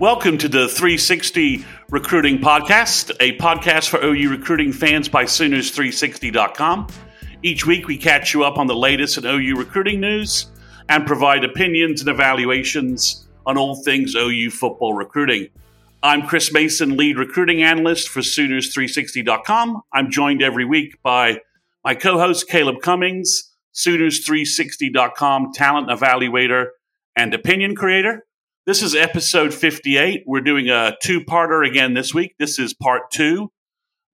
Welcome to the 360 Recruiting Podcast, a podcast for OU recruiting fans by Sooners360.com. Each week, we catch you up on the latest in OU recruiting news and provide opinions and evaluations on all things OU football recruiting. I'm Chris Mason, lead recruiting analyst for Sooners360.com. I'm joined every week by my co host, Caleb Cummings, Sooners360.com talent evaluator and opinion creator. This is episode 58. We're doing a two parter again this week. This is part two,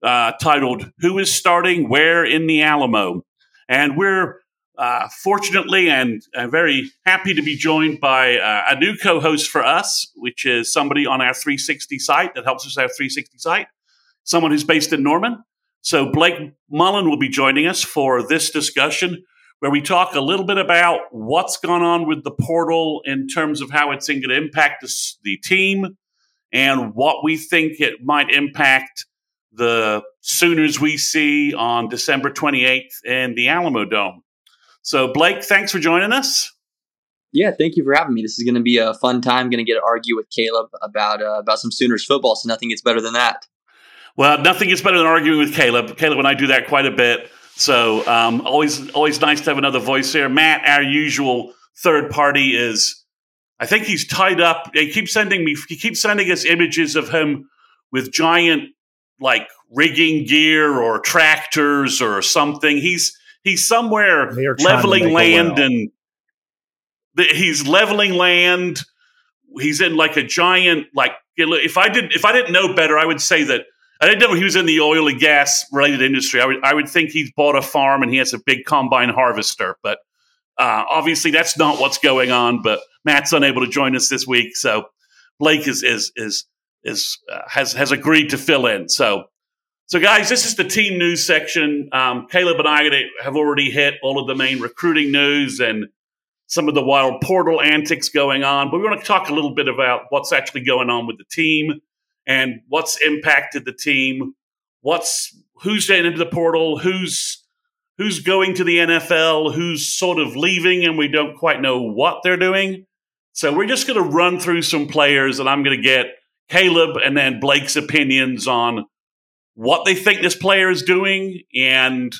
uh, titled Who is Starting Where in the Alamo? And we're uh, fortunately and uh, very happy to be joined by uh, a new co host for us, which is somebody on our 360 site that helps us our 360 site, someone who's based in Norman. So Blake Mullen will be joining us for this discussion where we talk a little bit about what's gone on with the portal in terms of how it's going to impact the, the team and what we think it might impact the Sooners we see on December 28th in the Alamo Dome. So, Blake, thanks for joining us. Yeah, thank you for having me. This is going to be a fun time. Going to get to argue with Caleb about uh, about some Sooners football. So nothing gets better than that. Well, nothing gets better than arguing with Caleb. Caleb and I do that quite a bit. So um, always always nice to have another voice here. Matt, our usual third party is I think he's tied up. He keeps sending me he keeps sending us images of him with giant like rigging gear or tractors or something. He's he's somewhere leveling land and he's leveling land. He's in like a giant like if I didn't if I didn't know better, I would say that I didn't know he was in the oil and gas related industry. I would, I would think he's bought a farm and he has a big combine harvester, but uh, obviously that's not what's going on. But Matt's unable to join us this week, so Blake is is is is uh, has has agreed to fill in. So so guys, this is the team news section. Um, Caleb and I have already hit all of the main recruiting news and some of the wild portal antics going on, but we want to talk a little bit about what's actually going on with the team and what's impacted the team, what's who's getting into the portal, who's who's going to the NFL, who's sort of leaving, and we don't quite know what they're doing. So we're just going to run through some players, and I'm going to get Caleb and then Blake's opinions on what they think this player is doing and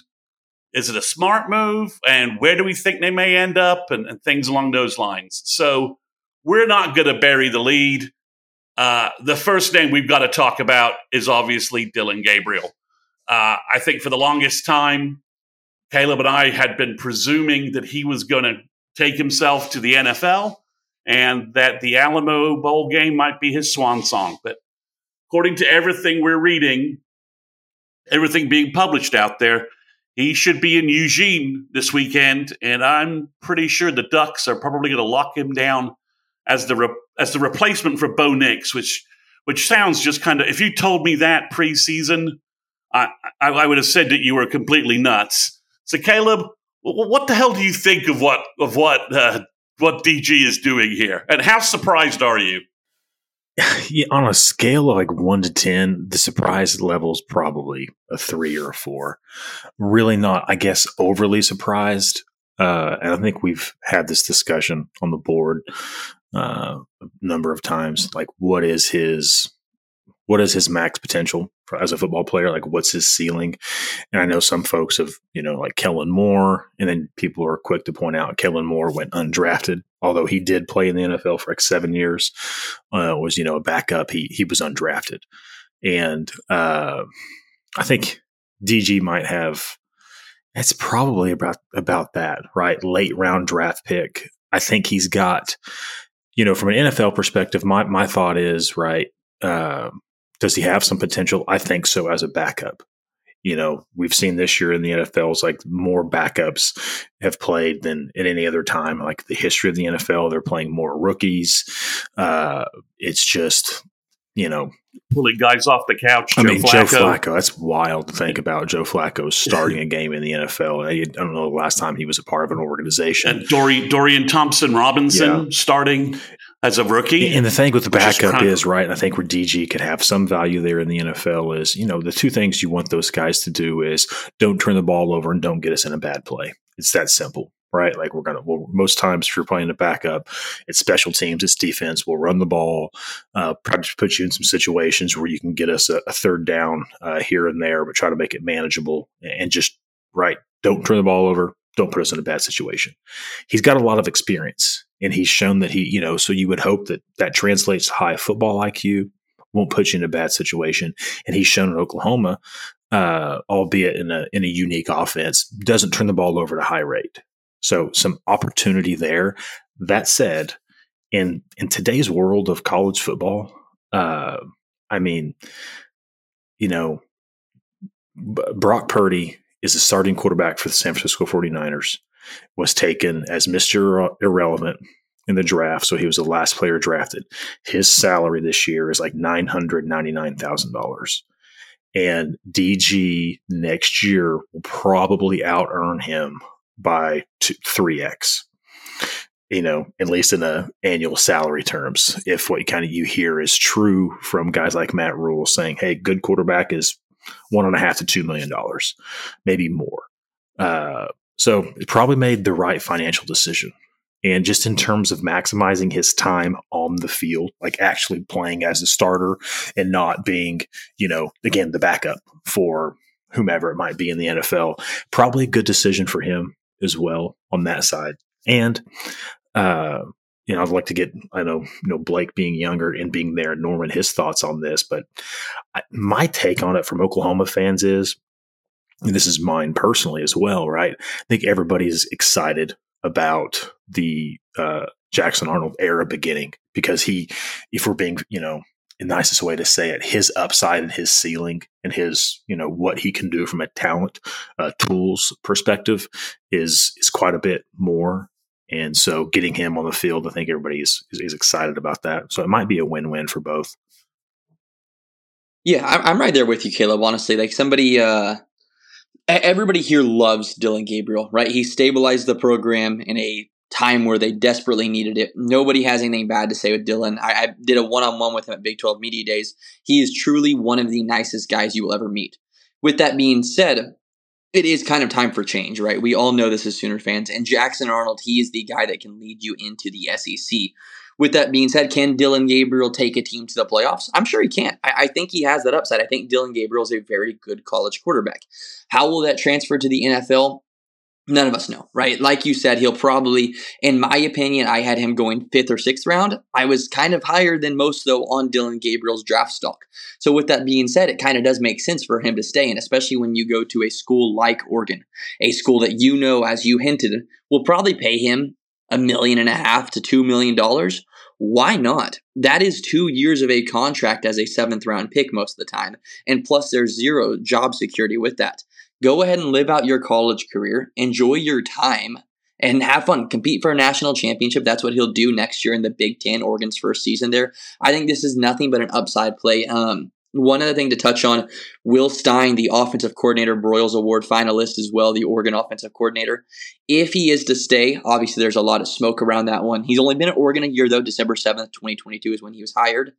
is it a smart move and where do we think they may end up and, and things along those lines. So we're not going to bury the lead. Uh, the first name we've got to talk about is obviously Dillon Gabriel. Uh, I think for the longest time, Caleb and I had been presuming that he was going to take himself to the NFL and that the Alamo Bowl game might be his swan song. But according to everything we're reading, everything being published out there, he should be in Eugene this weekend. And I'm pretty sure the Ducks are probably going to lock him down as the as the replacement for Bo Nix, which which sounds just kind of. If you told me that preseason, I, I, I would have said that you were completely nuts. So Caleb, what the hell do you think of what of what uh, what DG is doing here, and how surprised are you? Yeah, on a scale of like one to ten, the surprise level is probably a three or a four. Really not, I guess, overly surprised. Uh, and I think we've had this discussion on the board uh, a number of times. Like, what is his what is his max potential as a football player? Like, what's his ceiling? And I know some folks have, you know, like Kellen Moore, and then people are quick to point out Kellen Moore went undrafted, although he did play in the NFL for like seven years. Uh, was you know a backup. He he was undrafted, and uh, I think DG might have. It's probably about about that, right? Late round draft pick. I think he's got you know, from an NFL perspective, my my thought is right. Uh, does he have some potential? I think so as a backup. You know, we've seen this year in the NFL's like more backups have played than at any other time. Like the history of the NFL, they're playing more rookies. Uh, it's just you know, pulling guys off the couch. I mean, Flacco. Joe Flacco. That's wild to think about. Joe Flacco starting a game in the NFL. I don't know the last time he was a part of an organization. And Dorian, Dorian Thompson Robinson yeah. starting as a rookie. And the thing with the backup is, is, right. I think where DG could have some value there in the NFL is, you know, the two things you want those guys to do is don't turn the ball over and don't get us in a bad play. It's that simple right? Like we're gonna well, most times if you're playing a backup, it's special teams, it's defense. We'll run the ball, uh, probably put you in some situations where you can get us a, a third down uh, here and there, but try to make it manageable and just right. Don't turn the ball over. Don't put us in a bad situation. He's got a lot of experience, and he's shown that he, you know. So you would hope that that translates to high football IQ. Won't put you in a bad situation, and he's shown in Oklahoma uh, albeit in a in a unique offense, doesn't turn the ball over at a high rate. So some opportunity there. That said, in in today's world of college football, uh, I mean, you know, B- Brock Purdy is the starting quarterback for the San Francisco 49ers, was taken as Mr. Irrelevant in the draft. So he was the last player drafted. His salary this year is like $999,000. And DG next year will probably out earn him by three x. You know, at least in the annual salary terms, if what kind of you hear is true from guys like Matt Rhule saying, "Hey, good quarterback is one and a half to two million dollars, maybe more." Uh, so it probably made the right financial decision. And just in terms of maximizing his time on the field, like actually playing as a starter and not being, you know, again, the backup for whomever it might be in the NFL, probably a good decision for him as well on that side. And uh, you know, I'd like to get I know you know Blake being younger and being there, Norman his thoughts on this, but I, my take on it from Oklahoma fans is, and this is mine personally as well, right? I think everybody's excited about the uh, Jackson Arnold era beginning because he, if we're being you know the nicest way to say it, his upside and his ceiling and his, you know, what he can do from a talent, uh, tools perspective is is quite a bit more. And so, getting him on the field, I think everybody is, is, is excited about that. So it might be a win win for both. Yeah, I'm right there with you, Caleb. Honestly, like somebody, uh, everybody here loves Dillon Gabriel, right? He stabilized the program in a time where they desperately needed it. Nobody has anything bad to say with Dillon. I, I did a one on one with him at Big 12 Media Days. He is truly one of the nicest guys you will ever meet. With that being said, it is kind of time for change, right? We all know this as Sooner fans. And Jackson Arnold, he is the guy that can lead you into the SEC. With that being said, can Dillon Gabriel take a team to the playoffs? I'm sure he can. I, I think he has that upside. I think Dillon Gabriel is a very good college quarterback. How will that transfer to the NFL? None of us know, right? Like you said, he'll probably, in my opinion, I had him going fifth or sixth round. I was kind of higher than most, though, on Dillon Gabriel's draft stock. So, with that being said, it kind of does make sense for him to stay in, especially when you go to a school like Oregon, a school that you know, as you hinted, will probably pay him a million and a half to two million dollars. Why not? That is two years of a contract as a seventh round pick most of the time. And plus, there's zero job security with that. Go ahead and live out your college career, enjoy your time, and have fun. Compete for a national championship. That's what he'll do next year in the Big Ten, Oregon's first season there. I think this is nothing but an upside play. Um, one other thing to touch on Will Stein, the offensive coordinator, Broyles Award finalist as well, the Oregon offensive coordinator. If he is to stay, obviously there's a lot of smoke around that one. He's only been at Oregon a year, though. December 7th, 2022 is when he was hired.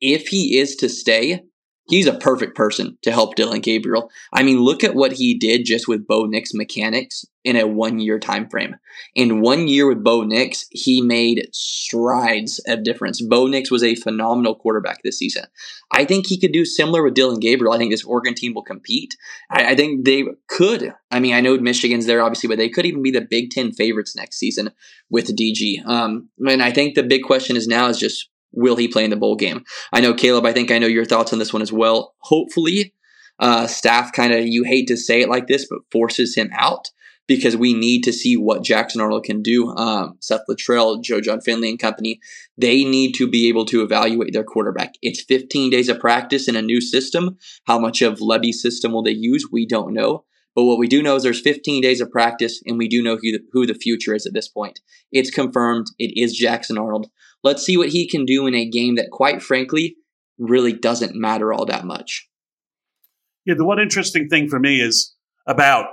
If he is to stay, he's a perfect person to help Dillon Gabriel. I mean, look at what he did just with Bo Nix mechanics in a one year time frame. In one year with Bo Nix, he made strides of difference. Bo Nix was a phenomenal quarterback this season. I think he could do similar with Dillon Gabriel. I think this Oregon team will compete. I, I think they could. I mean, I know Michigan's there obviously, but they could even be the Big Ten favorites next season with DG. Um, and I think the big question is now is just will he play in the bowl game? I know Caleb. I think I know your thoughts on this one as well. Hopefully, uh, staff kind of you hate to say it like this, but forces him out because we need to see what Jackson Arnold can do. Um, Seth Littrell, Joe Jon Finley and company, they need to be able to evaluate their quarterback. It's 15 days of practice in a new system. How much of Lebby's system will they use? We don't know. But what we do know is there's 15 days of practice, and we do know who the, who the future is at this point. It's confirmed. It is Jackson Arnold. Let's see what he can do in a game that, quite frankly, really doesn't matter all that much. Yeah, the one interesting thing for me is about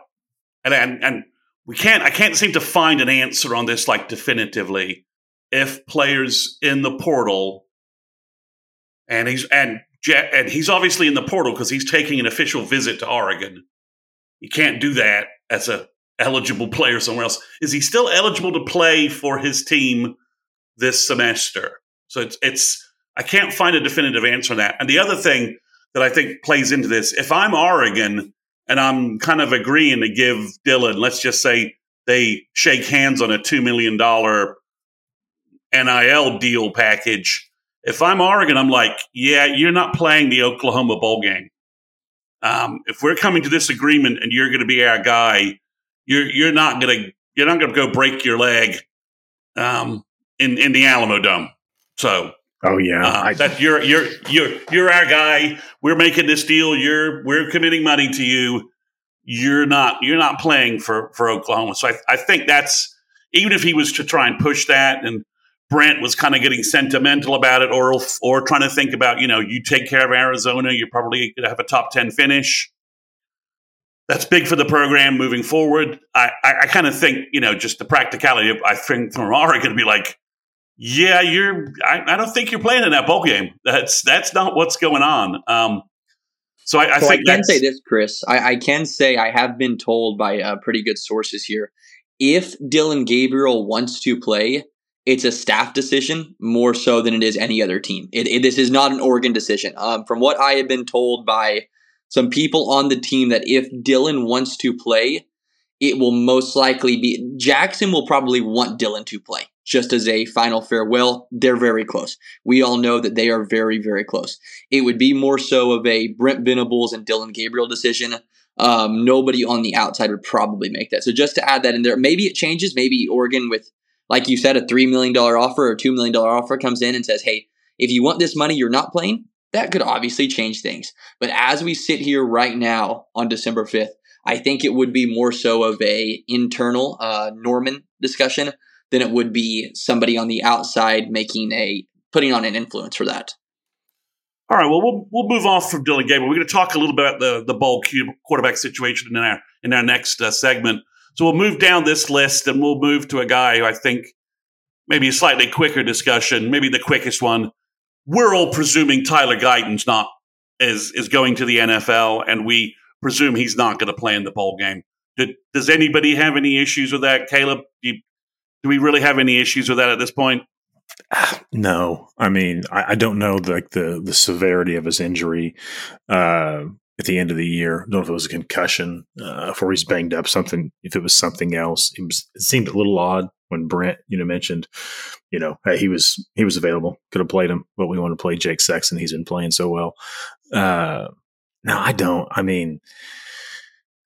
and and, and we can't I can't seem to find an answer on this like definitively if players in the portal and he's and and he's obviously in the portal because he's taking an official visit to Oregon. You can't do that as a eligible player somewhere else. Is he still eligible to play for his team this semester? So it's it's I can't find a definitive answer on that. And the other thing that I think plays into this, if I'm Oregon and I'm kind of agreeing to give Dillon, let's just say they shake hands on a $2 million NIL deal package. If I'm Oregon, I'm like, yeah, you're not playing the Oklahoma bowl game. Um, if we're coming to this agreement and you're going to be our guy, you're you're not going to you're not going to go break your leg um, in in the Alamo Dome. So Oh yeah, uh, that you're you're you're you're our guy. We're making this deal. You're we're committing money to you. You're not you're not playing for for Oklahoma. So I, I think that's even if he was to try and push that, and Brent was kind of getting sentimental about it, or or trying to think about you know you take care of Arizona, you're probably going to have a top ten finish. That's big for the program moving forward. I, I, I kind of think, you know, just the practicality of, I think from Oregon to be like, yeah, you're. I, I, don't think you're playing in that bowl game. That's that's not what's going on. Um, so I, I so think I can say this, Chris. I, I, can say I have been told by uh, pretty good sources here. If Dillon Gabriel wants to play, it's a staff decision more so than it is any other team. It, it, this is not an Oregon decision. Um, from what I have been told by some people on the team, that if Dillon wants to play, it will most likely be Jackson will probably want Dillon to play just as a final farewell. They're very close. We all know that they are very, very close. It would be more so of a Brent Venables and Dillon Gabriel decision. Um, nobody on the outside would probably make that. So just to add that in there, maybe it changes. Maybe Oregon with, like you said, a $3 million offer or $2 million offer comes in and says, hey, if you want this money, you're not playing. That could obviously change things. But as we sit here right now on December 5th, I think it would be more so of a internal uh, Norman discussion than it would be somebody on the outside making a putting on an influence for that. All right, well, we'll we'll move off from Dillon Gabriel. We're going to talk a little bit about the the bowl quarterback situation in our in our next uh, segment. So we'll move down this list and we'll move to a guy who I think maybe a slightly quicker discussion, maybe the quickest one. We're all presuming Tyler Guyton's not is is going to the NFL, and we presume he's not going to play in the bowl game. Did, does anybody have any issues with that, Caleb? Do, you, do we really have any issues with that at this point? No, I mean I, I don't know the, like the the severity of his injury uh, at the end of the year. I don't know if it was a concussion uh, before he's banged up. Something if it was something else, it was. It seemed a little odd when Brent you know mentioned, you know, hey, he was he was available, could have played him, but we want to play Jake Sexton. He's been playing so well. Uh, no, I don't. I mean,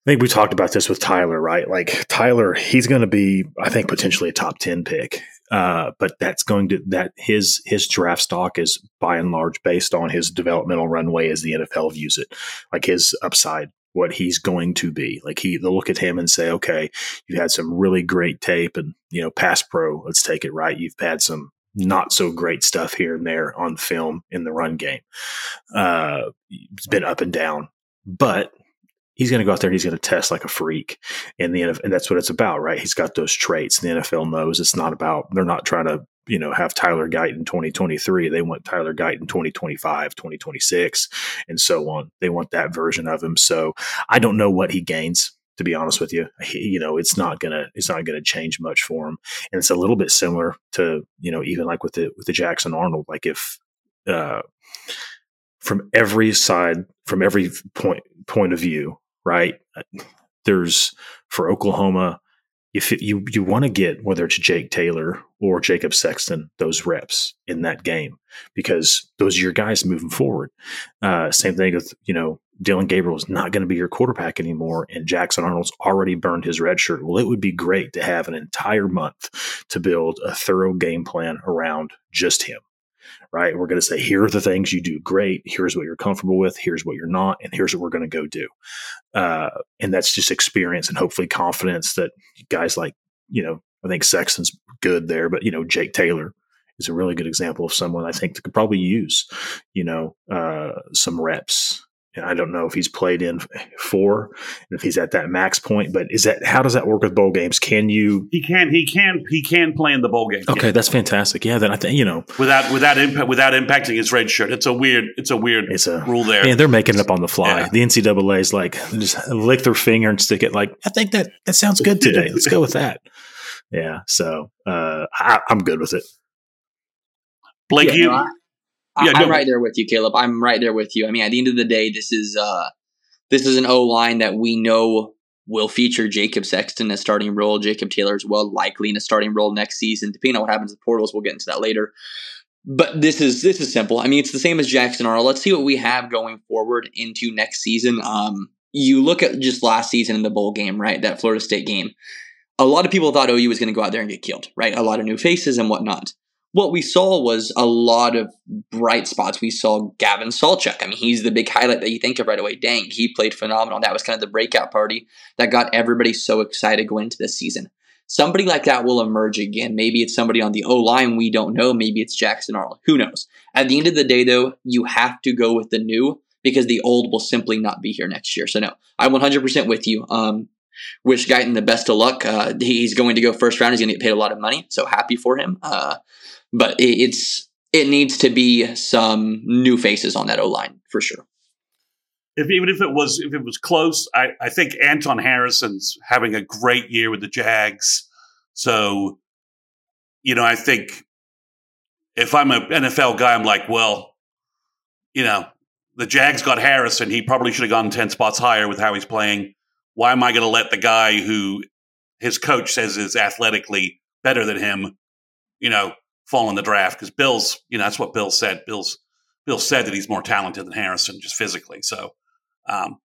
I think we talked about this with Tyler, right? Like Tyler, he's going to be, I think, potentially a top ten pick. Uh, but that's going to that his his draft stock is by and large based on his developmental runway as the NFL views it, like his upside, what he's going to be. Like he, they'll look at him and say, okay, you've had some really great tape, and you know, pass pro, let's take it right. You've had some not so great stuff here and there on film in the run game. Uh, it's been up and down, but he's going to go out there and he's going to test like a freak in the NFL, and that's what it's about, right? He's got those traits. The NFL knows it's not about they're not trying to you know have Tyler Guyton 2023. They want Tyler Guyton 2025, 2026, and so on. They want that version of him. So I don't know what he gains to be honest with you. He, you know, it's not gonna it's not gonna change much for him, and it's a little bit similar to you know even like with the with the Jackson Arnold. Like if uh, from every side, from every point point of view, right? There's for Oklahoma, if you you want to get whether it's Jake Taylor or Jacob Sexton those reps in that game because those are your guys moving forward. Uh, same thing with you know Dillon Gabriel is not going to be your quarterback anymore, and Jackson Arnold's already burned his red shirt. Well, it would be great to have an entire month to build a thorough game plan around just him. Right? We're going to say, here are the things you do great. Here's what you're comfortable with. Here's what you're not. And here's what we're going to go do. Uh, and that's just experience and hopefully confidence that guys like, you know, I think Sexton's good there, but, you know, Jake Taylor, is a really good example of someone I think that could probably use, you know, uh, some reps. And I don't know if he's played in four and if he's at that max point, but is that how does that work with bowl games? Can you? He can. He can. He can play in the bowl game. Okay, yeah. that's fantastic. Yeah, then I think you know without without impact without impacting his red shirt. It's a weird. It's a weird. It's a rule there. Yeah, they're making it up on the fly. Yeah. The NCAA is like just lick their finger and stick it. Like I think that that sounds good today. Let's go with that. Yeah, so uh, I, I'm good with it. Blake, yeah, you. No, I, am right there with you, Caleb. I'm right there with you. I mean, at the end of the day, this is uh, this is an O line that we know will feature Jacob Sexton as starting role. Jacob Taylor is well likely in a starting role next season, depending on what happens with portals. We'll get into that later. But this is this is simple. I mean, it's the same as Jackson Arnold. Let's see what we have going forward into next season. Um, you look at just last season in the bowl game, right? That Florida State game. A lot of people thought OU was going to go out there and get killed, right? A lot of new faces and whatnot what we saw was a lot of bright spots. We saw Gavin Sawchuk. I mean, he's the big highlight that you think of right away. Dang, he played phenomenal. That was kind of the breakout party that got everybody so excited going into this season. Somebody like that will emerge again. Maybe it's somebody on the O line we don't know. Maybe it's Jackson Arnold. Who knows? At the end of the day, though, you have to go with the new because the old will simply not be here next year. So, no, I'm 100% with you. Um, wish Guyton the best of luck. Uh, he's going to go first round. He's going to get paid a lot of money. So happy for him. Uh, but it's it needs to be some new faces on that O line for sure. If even if it was if it was close, I, I think Anton Harrison's having a great year with the Jags. So, you know, I think if I'm an NFL guy, I'm like, well, you know, the Jags got Harrison. He probably should have gone 10 spots higher with how he's playing. Why am I going to let the guy who his coach says is athletically better than him, you know, fall in the draft because Bill's, you know, that's what Bill said. Bill's Bill said that he's more talented than Harrison just physically. So, um,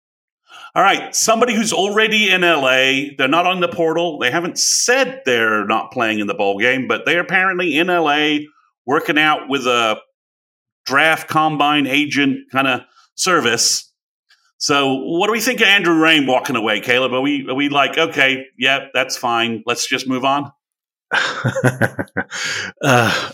all right, somebody who's already in LA, they're not on the portal. They haven't said they're not playing in the bowl game, but they're apparently in LA working out with a draft combine agent kind of service. So, what do we think of Andrew Raym walking away, Caleb? Are we are we like, okay, yeah, that's fine. Let's just move on? uh,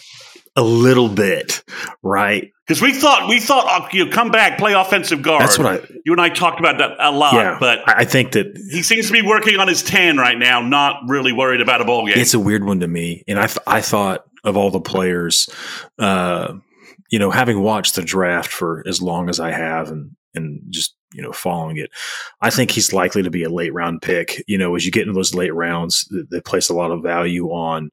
a little bit, right? Because we thought we thought uh, you know, come back, play offensive guard. That's what I. You and I talked about that a lot. Yeah, but I think that he seems to be working on his tan right now, not really worried about a bowl game. It's a weird one to me, and I th- I thought of all the players, uh, you know, having watched the draft for as long as I have, and and just you know following it. I think he's likely to be a late round pick. You know, as you get into those late rounds, they place a lot of value on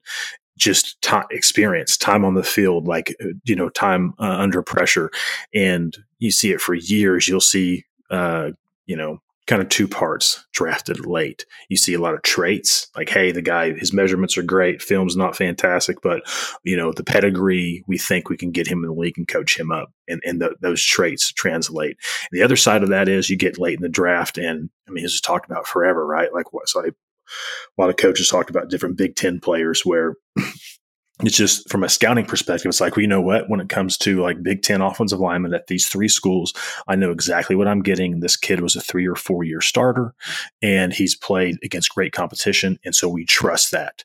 just time, experience, time on the field, like uh, you know, time uh, under pressure, and you see it for years. You'll see, uh, you know, kind of two parts drafted late. You see a lot of traits like, hey, the guy, his measurements are great, film's not fantastic, but you know, the pedigree, we think we can get him in the league and coach him up, and and the, those traits translate. And the other side of that is you get late in the draft, and I mean, this is talked about forever, right? Like what? So I, a lot of coaches talked about different Big Ten players where it's just from a scouting perspective, it's like, well, you know what? When it comes to like Big Ten offensive linemen at these three schools, I know exactly what I'm getting. This kid was a three or four year starter and he's played against great competition. And so we trust that.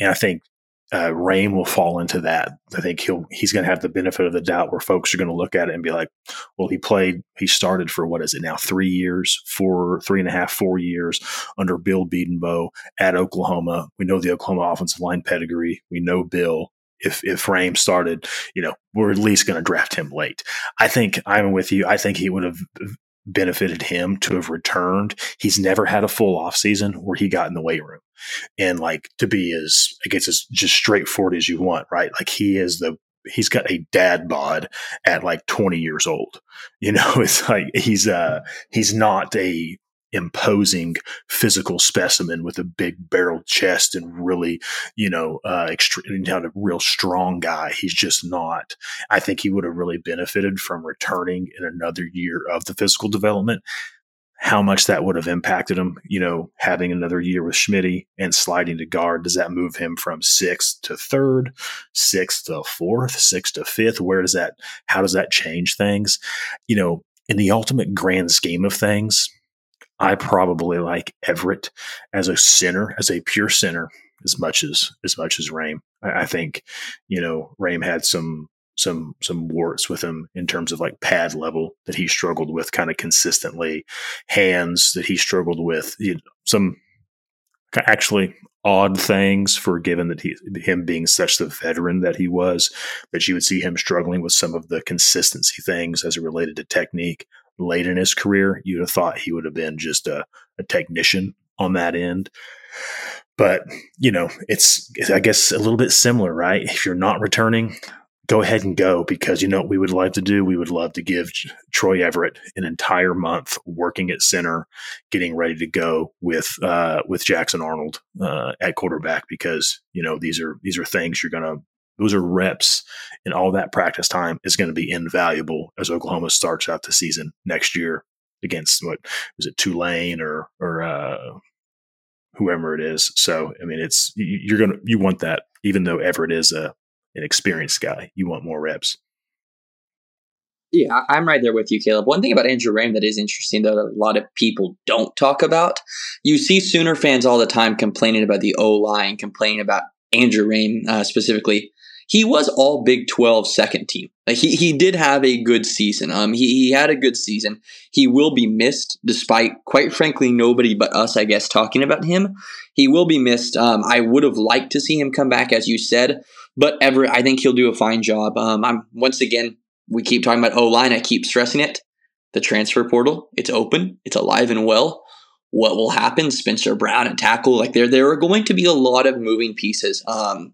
And I think uh, Raym will fall into that. I think he'll he's going to have the benefit of the doubt where folks are going to look at it and be like, "Well, he played, he started for what is it now? Three years, four, three and a half, four years under Bill Bedenbaugh at Oklahoma. We know the Oklahoma offensive line pedigree. We know Bill. If if Raym started, you know, we're at least going to draft him late. I think I'm with you. I think he would have benefited him to have returned. He's never had a full off season where he got in the weight room and like to be as I guess as just straightforward as you want, right? Like he is the he's got a dad bod at like 20 years old. You know, it's like he's uh he's not a imposing physical specimen with a big barrel chest and really, you know, uh, extreme, not a real strong guy. He's just not. I think he would have really benefited from returning in another year of the physical development how much that would have impacted him, you know, having another year with Schmidt and sliding to guard. Does that move him from sixth to third, sixth to fourth, sixth to fifth? Where does that, how does that change things? You know, in the ultimate grand scheme of things, I probably like Everett as a center, as a pure center, as much as as much as Raym. I, I think, you know, Raym had some some some warts with him in terms of like pad level that he struggled with kind of consistently, hands that he struggled with, some actually odd things for given that he him being such the veteran that he was that you would see him struggling with some of the consistency things as it related to technique late in his career you'd have thought he would have been just a, a technician on that end but you know it's i guess a little bit similar right if you're not returning go ahead and go because you know what we would love to do? We would love to give Troy Everett an entire month working at center, getting ready to go with uh, with Jackson Arnold uh, at quarterback because you know these are these are things you're gonna those are reps and all that practice time is going to be invaluable as Oklahoma starts out the season next year against what was it Tulane or or uh, whoever it is. So I mean, it's you're gonna you want that even though Everett is a an experienced guy. You want more reps. Yeah, I'm right there with you, Caleb. One thing about Andrew Raym that is interesting, that a lot of people don't talk about, you see Sooner fans all the time complaining about the O line, complaining about Andrew Raym uh, specifically. He was all Big 12 second team. Like he, he did have a good season. Um, he, he had a good season. He will be missed, despite, quite frankly, nobody but us, I guess, talking about him. He will be missed. Um, I would have liked to see him come back, as you said. But Everett, I think he'll do a fine job. Um, I'm once again, we keep talking about O line. I keep stressing it. The transfer portal, it's open, it's alive and well. What will happen? Spencer Brown at tackle, like there, there are going to be a lot of moving pieces. Um,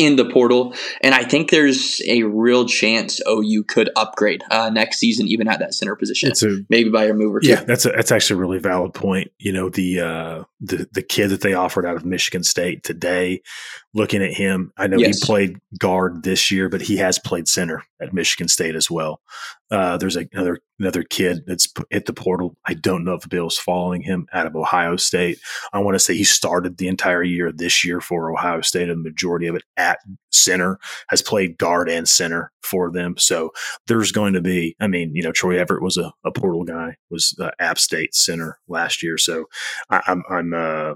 in the portal. And I think there's a real chance OU could upgrade uh, next season, even at that center position. A, maybe by a move or two. Yeah, that's a, that's actually a really valid point. You know, the uh, the the kid that they offered out of Michigan State today, looking at him, I know yes. he played guard this year, but he has played center at Michigan State as well. Uh, there's another another kid that's hit the portal. I don't know if Bill's following him out of Ohio State. I want to say he started the entire year this year for Ohio State, and the majority of it at center has played guard and center for them. So there's going to be, I mean, you know, Troy Everett was a, a portal guy, was uh, App State center last year. So I, I'm, I'm, uh,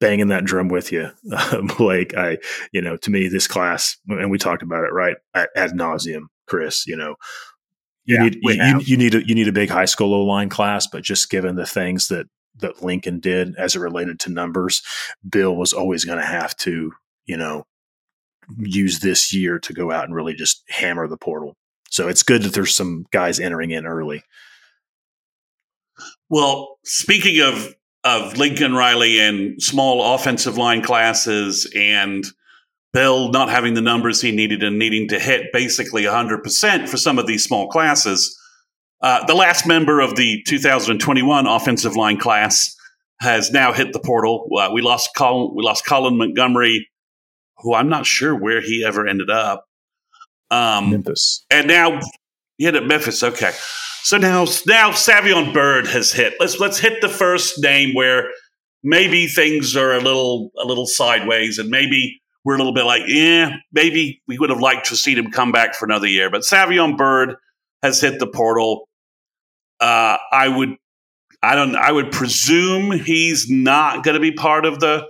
banging that drum with you, Blake. I, you know, to me, this class, and we talked about it, right, ad nauseum, Chris, you know, you yeah, need you, you, you, need a you need a big high school O line class, but just given the things that that Lincoln did as it related to numbers, Bill was always going to have to you know use this year to go out and really just hammer the portal. So it's good that there's some guys entering in early. Well, speaking of of Lincoln Riley and small offensive line classes and Bill not having the numbers he needed and needing to hit basically 100% for some of these small classes. Uh, the last member of the 2021 offensive line class has now hit the portal. Uh, we lost Cullen, we lost Cullen Montgomery, who I'm not sure where he ever ended up. Um, Memphis, and now he hit at Memphis. Okay, so now now Savion Byrd has hit. Let's let's hit the first name where maybe things are a little a little sideways, and maybe we're a little bit like, yeah, maybe we would have liked to see him come back for another year. But Savion Byrd has hit the portal. Uh, I would, I don't, I would presume he's not going to be part of the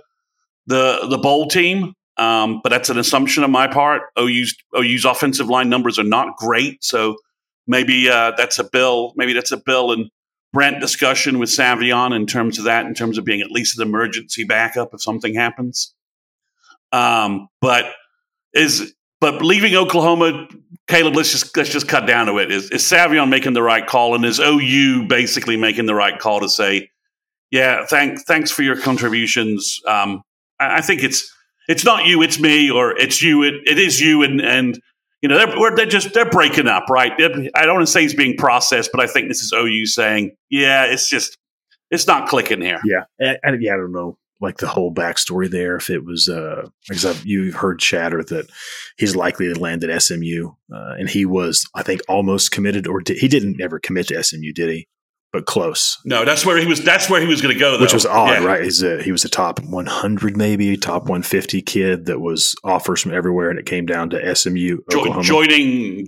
the the bowl team. Um, but that's an assumption on my part. OU's OU's offensive line numbers are not great, so maybe uh, that's a bill. Maybe that's a bill and Brent discussion with Savion in terms of that, in terms of being at least an emergency backup if something happens. Um, but is but leaving Oklahoma, Caleb, let's just let's just cut down to it. Is is Savion making the right call, and is OU basically making the right call to say, yeah, thank thanks for your contributions. Um, I, I think it's it's not you, it's me, or it's you, it, it is you, and and you know they're they're just they're breaking up, right? I don't want to say he's being processed, but I think this is OU saying, yeah, it's just it's not clicking here. Yeah, and, and yeah, I don't know like the whole backstory there. If it was, uh, because I've, you've heard chatter that he's likely to land at SMU, uh, and he was, I think, almost committed, or did, he didn't ever commit to SMU, did he? But close. No, that's where he was. That's where he was going to go, though. which was odd, yeah. right? He's a, he was a top 100, maybe top 150 kid that was offers from everywhere, and it came down to SMU, jo- joining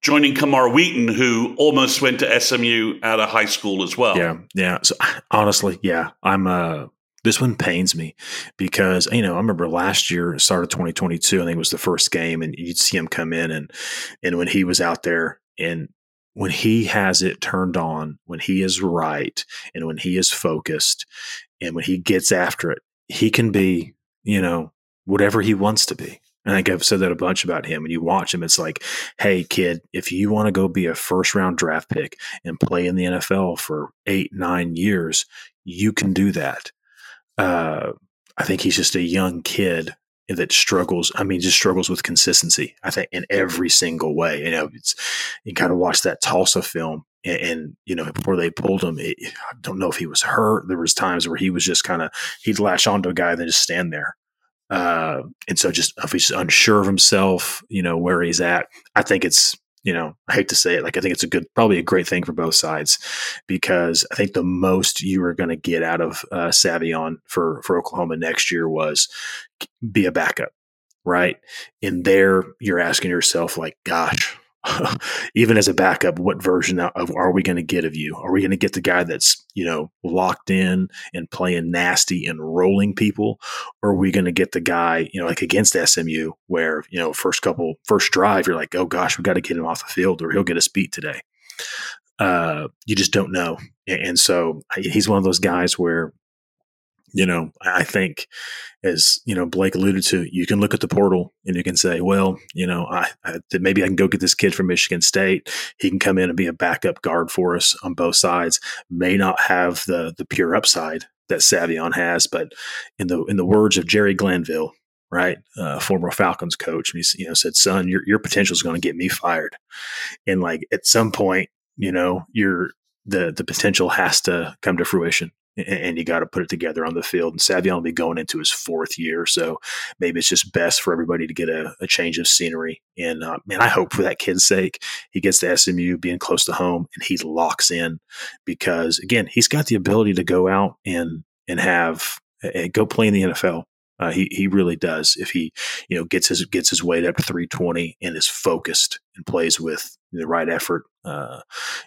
joining Camar Wheaton, who almost went to SMU out of high school as well. Yeah, yeah. So honestly, yeah, I'm uh this one pains me because you know I remember last year, start of 2022, I think it was the first game, and you'd see him come in and and when he was out there and when he has it turned on, when he is right, and when he is focused, and when he gets after it, he can be you know whatever he wants to be. I think I've said that a bunch about him. And you watch him, it's like, hey, kid, if you want to go be a first round draft pick and play in the NFL for eight, nine years, you can do that uh, I think he's just a young kid that struggles. I mean, just struggles with consistency. I think in every single way. You know, it's you kind of watch that Tulsa film, and, and you know, before they pulled him, it, I don't know if he was hurt. There was times where he was just kind of he'd latch onto a guy and then just stand there. Uh, and so just if he's unsure of himself, you know, where he's at, I think it's you know, I hate to say it, like I think it's a good, probably a great thing for both sides because I think the most you are going to get out of uh, Savion for for Oklahoma next year was be a backup, right? And there, you're asking yourself, like, gosh, even as a backup, what version of are we going to get of you? Are we going to get the guy that's you know locked in and playing nasty and rolling people, or are we going to get the guy you know like against SMU where you know first couple first drive you're like oh gosh we got to get him off the field or he'll get us beat today. Uh, you just don't know, and so he's one of those guys where you know, I think as, you know, Blake alluded to, you can look at the portal and you can say, well, you know, I, I, maybe I can go get this kid from Michigan State. He can come in and be a backup guard for us on both sides. May not have the the pure upside that Savion has, but in the in the words of Jerry Glanville, right, uh, former Falcons coach, he you know said, "Son, your your potential is going to get me fired," and like at some point, you know, your the the potential has to come to fruition and you got to put it together on the field. And Savion will be going into his fourth year, so maybe it's just best for everybody to get a, a change of scenery. And uh, man, I hope for that kid's sake, he gets to SMU, being close to home, and he locks in because again, he's got the ability to go out and and have uh, go play in the NFL. Uh, he he really does if he you know gets his gets his weight up to 320 and is focused and plays with the right effort uh,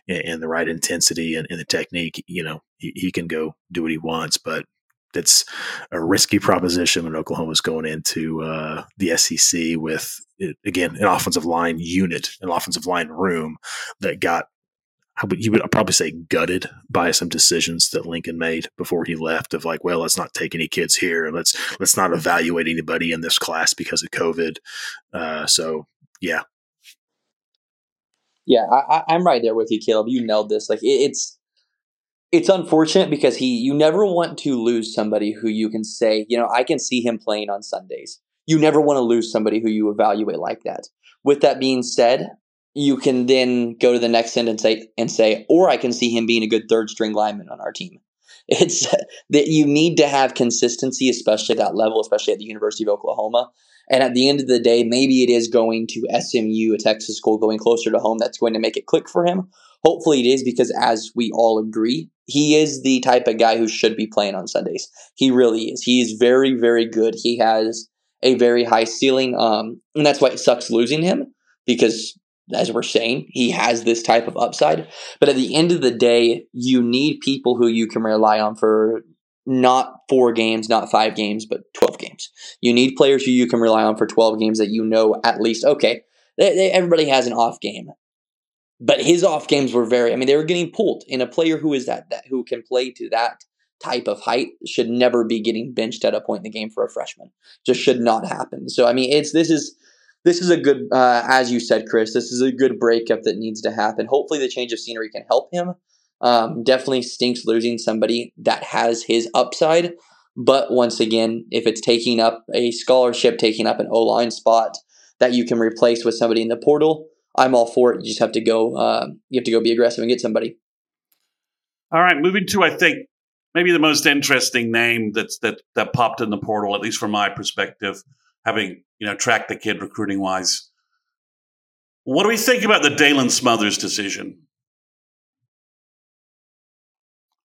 and, and, the right intensity and, and, the technique. You know he, he can go do what he wants, but that's a risky proposition when Oklahoma's going into uh, the SEC with again an offensive line unit, an offensive line room that got I would you would probably say gutted by some decisions that Lincoln made before he left of like, well, let's not take any kids here and let's let's not evaluate anybody in this class because of COVID. Uh, so yeah. Yeah, I, I'm right there with you, Caleb. You nailed this. Like it, it's it's unfortunate because he you never want to lose somebody who you can say, you know, I can see him playing on Sundays. You never want to lose somebody who you evaluate like that. With that being said, you can then go to the next sentence and say, and say, or I can see him being a good third string lineman on our team. It's that you need to have consistency, especially at that level, especially at the University of Oklahoma. And at the end of the day, maybe it is going to SMU, a Texas school going closer to home, that's going to make it click for him. Hopefully it is because, as we all agree, he is the type of guy who should be playing on Sundays. He really is. He is very, very good. He has a very high ceiling. Um, and that's why it sucks losing him because as we're saying, he has this type of upside. But at the end of the day, you need people who you can rely on for not four games, not five games, but 12 games. You need players who you can rely on for 12 games that you know at least, okay, they, they, everybody has an off game. But his off games were very, I mean, they were getting pulled. And a player who is that, that who can play to that type of height should never be getting benched at a point in the game for a freshman. Just should not happen. So, I mean, it's, this is, this is a good, uh, as you said, Chris, this is a good breakup that needs to happen. Hopefully, the change of scenery can help him. Um, definitely stinks losing somebody that has his upside. But once again, if it's taking up a scholarship, taking up an O line spot that you can replace with somebody in the portal, I'm all for it. You just have to go. Uh, you have to go be aggressive and get somebody. All right, moving to I think maybe the most interesting name that's that that popped in the portal, at least from my perspective, having you know tracked the kid recruiting wise. What do we think about the Daylan Smothers decision?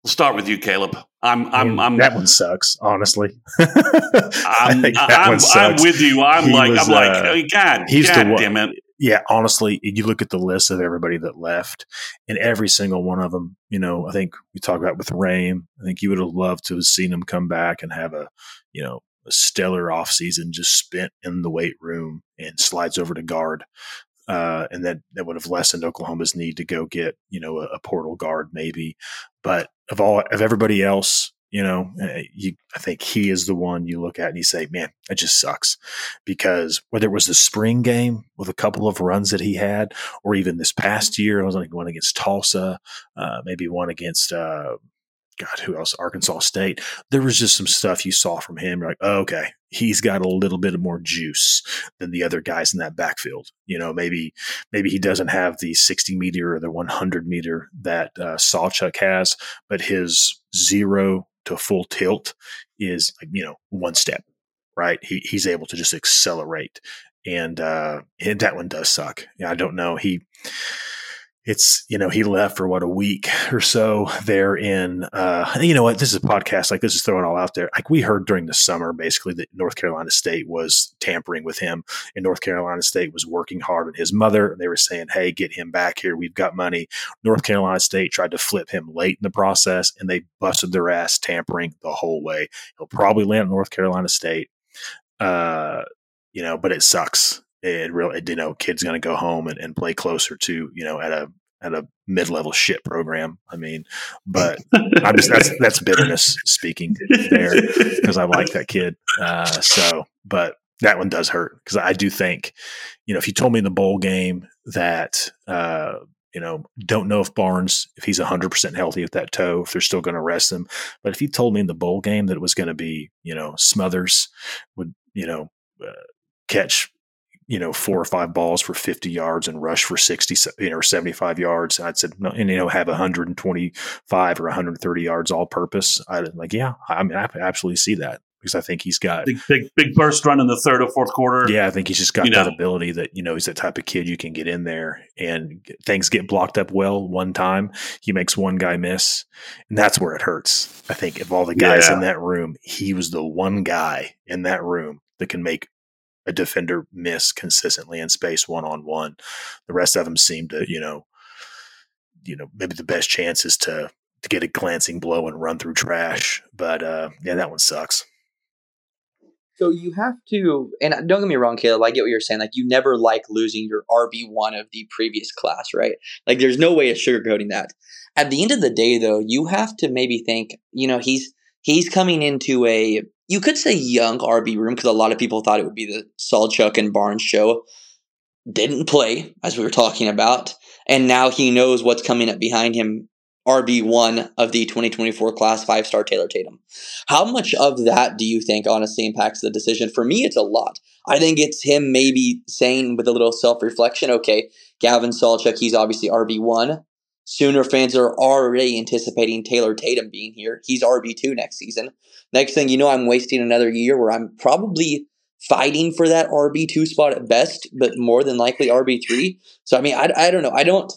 We'll start with you, Caleb. I'm, I'm, I'm that one sucks. Honestly, I'm, I'm, I'm, with you. I'm he like, was, I'm like, uh, God, he's God the one, damn it. Yeah, honestly, you look at the list of everybody that left, and every single one of them. You know, I think we talk about with Raym. I think you would have loved to have seen him come back and have a, you know, a stellar offseason just spent in the weight room and slides over to guard uh, and that that would have lessened Oklahoma's need to go get you know a, a, portal guard maybe. But of all of everybody else, you know, eh, you, I think he is the one you look at and you say, man, it just sucks because whether it was the spring game with a couple of runs that he had, or even this past year, I was like one against Tulsa, uh, maybe one against. Uh, God, who else? Arkansas State. There was just some stuff you saw from him. You're like, oh, okay, he's got a little bit more juice than the other guys in that backfield. You know, maybe maybe he doesn't have the 60 meter or the 100 meter that uh, Sawchuk has, but his zero to full tilt is you know one step. Right, he, he's able to just accelerate, and uh, that one does suck. Yeah, I don't know. He it's you know he left for what a week or so there in uh you know what? This is a podcast like this is throwing all out there. Like we heard during the summer basically that north carolina state was tampering with him and north carolina state was working hard on his mother and they were saying hey get him back here. We've got money. North carolina state tried to flip him late in the process and they busted their ass tampering the whole way. He'll probably land at north carolina state uh you know but it sucks it really you know kid's going to go home and, and play closer to you know at a at a mid-level shit program i mean but i'm just that's that's bitterness speaking there because i like that kid uh, so but that one does hurt because i do think you know if you told me in the bowl game that uh, you know, don't know if Barnes, if he's 100% healthy with that toe, if they're still going to rest him. But if you told me in the bowl game that it was going to be, you know, Smothers would, you know, uh, catch you know, four or five balls for 50 yards and rush for 60, you know, 75 yards. I'd said, and, you know, have 125 or 130 yards all purpose. I'd like, yeah, I mean, I absolutely see that because I think he's got big, big, big burst run in the third or fourth quarter. Yeah. I think he's just got you that ability that, you know, he's that type of kid you can get in there and things get blocked up well one time. He makes one guy miss and that's where it hurts. I think of all the guys yeah. in that room, he was the one guy in that room that can make a defender miss consistently in space one on one. The rest of them seem to, you know, you know, maybe the best chance is to to get a glancing blow and run through trash. But uh, yeah, that one sucks. So you have to, and don't get me wrong, Caleb. I get what you're saying. Like you never like losing your RB one of the previous class, right? Like there's no way of sugarcoating that. At the end of the day, though, you have to maybe think. You know, he's he's coming into a you could say young RB room because a lot of people thought it would be the Sawchuk and Barnes show. Didn't play, as we were talking about. And now he knows what's coming up behind him. RB1 of the 2024 class, five star Taylor Tatum. How much of that do you think honestly impacts the decision? For me, it's a lot. I think it's him maybe saying with a little self reflection, okay, Gavin Sawchuk, he's obviously RB1. Sooner fans are already anticipating Taylor Tatum being here. He's RB2 next season. Next thing you know, I'm wasting another year where I'm probably fighting for that RB2 spot at best, but more than likely RB3. So, I mean, I, I don't know. I don't,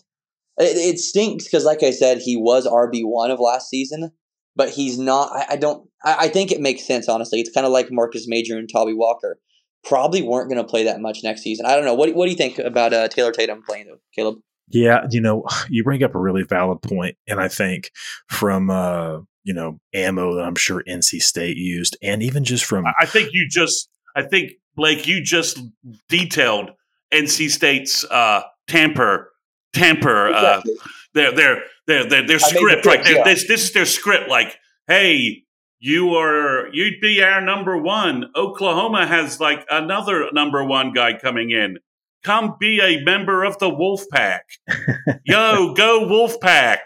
it, it stinks because, like I said, he was RB1 of last season, but he's not. I, I don't, I, I, think it makes sense, honestly. It's kind of like Marcus Major and Tawee Walker. Probably weren't going to play that much next season. I don't know. What, what do you think about uh, Taylor Tatum playing, though, Caleb? Yeah, you know, you bring up a really valid point, and I think from uh, you know ammo that I'm sure NC State used, and even just from I think you just I think Blake you just detailed NC State's uh, tamper tamper uh, exactly. uh, their their their their, their script right. Yeah. This this is their script. Like, hey, you are you'd be our number one. Oklahoma has like another number one guy coming in come be a member of the Wolf Pack. Yo, go Wolf Pack.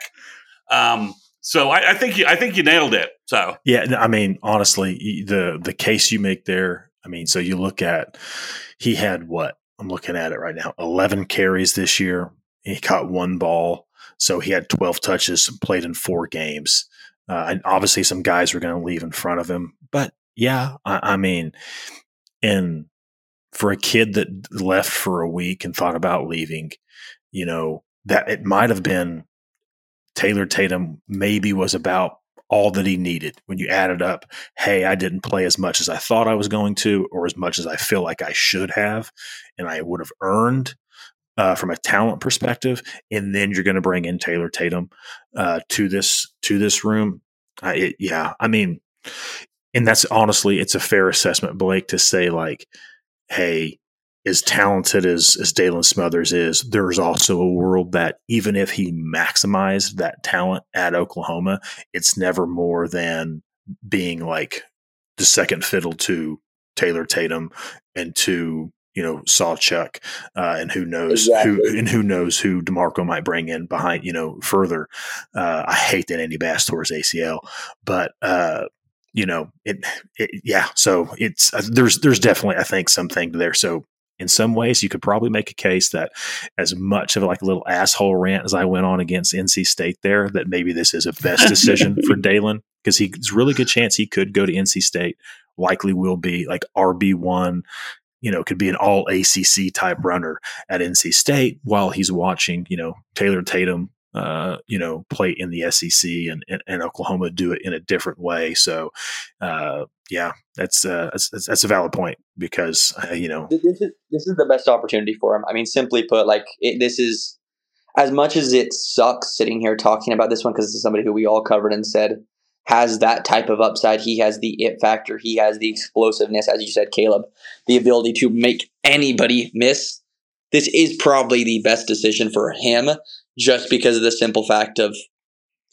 Um, so I, I, think you, I think you nailed it. So yeah, I mean, honestly, the the case you make there. I mean, so you look at he had what I'm looking at it right now, 11 carries this year. He caught one ball, so he had 12 touches, played in four games. Uh, and obviously, some guys were going to leave in front of him. But yeah, I, I mean, and for a kid that left for a week and thought about leaving, you know, that it might have been Taylor Tatum maybe was about all that he needed when you added up. Hey, I didn't play as much as I thought I was going to, or as much as I feel like I should have, and I would have earned uh, from a talent perspective. And then you're going to bring in Taylor Tatum uh, to this to this room. it, yeah, I mean, and that's honestly, it's a fair assessment, Blake, to say like, hey, as talented as as Daylan Smothers is, there's also a world that even if he maximized that talent at Oklahoma, it's never more than being like the second fiddle to Taylor Tatum and to you know Sawchuk, uh, and who knows exactly. who and who knows who Demarco might bring in behind you know further. Uh, I hate that Andy Bass tore his ACL, but uh, you know it, it, yeah. So it's uh, there's there's definitely I think something there. So in some ways, you could probably make a case that as much of like a little asshole rant as I went on against NC State there, that maybe this is a best decision for Daylan because he's really good chance he could go to NC State. Likely will be like RB one, you know, could be an all ACC type runner at NC State while he's watching, you know, Taylor Tatum uh, you know, play in the SEC and, and, and, Oklahoma do it in a different way. So, uh, yeah, that's, uh, that's, that's a valid point because uh, you know this is this is the best opportunity for him. I mean, simply put, like it, this is as much as it sucks sitting here talking about this one because this is somebody who we all covered and said has that type of upside. He has the it factor. He has the explosiveness, as you said, Caleb, the ability to make anybody miss. This is probably the best decision for him just because of the simple fact of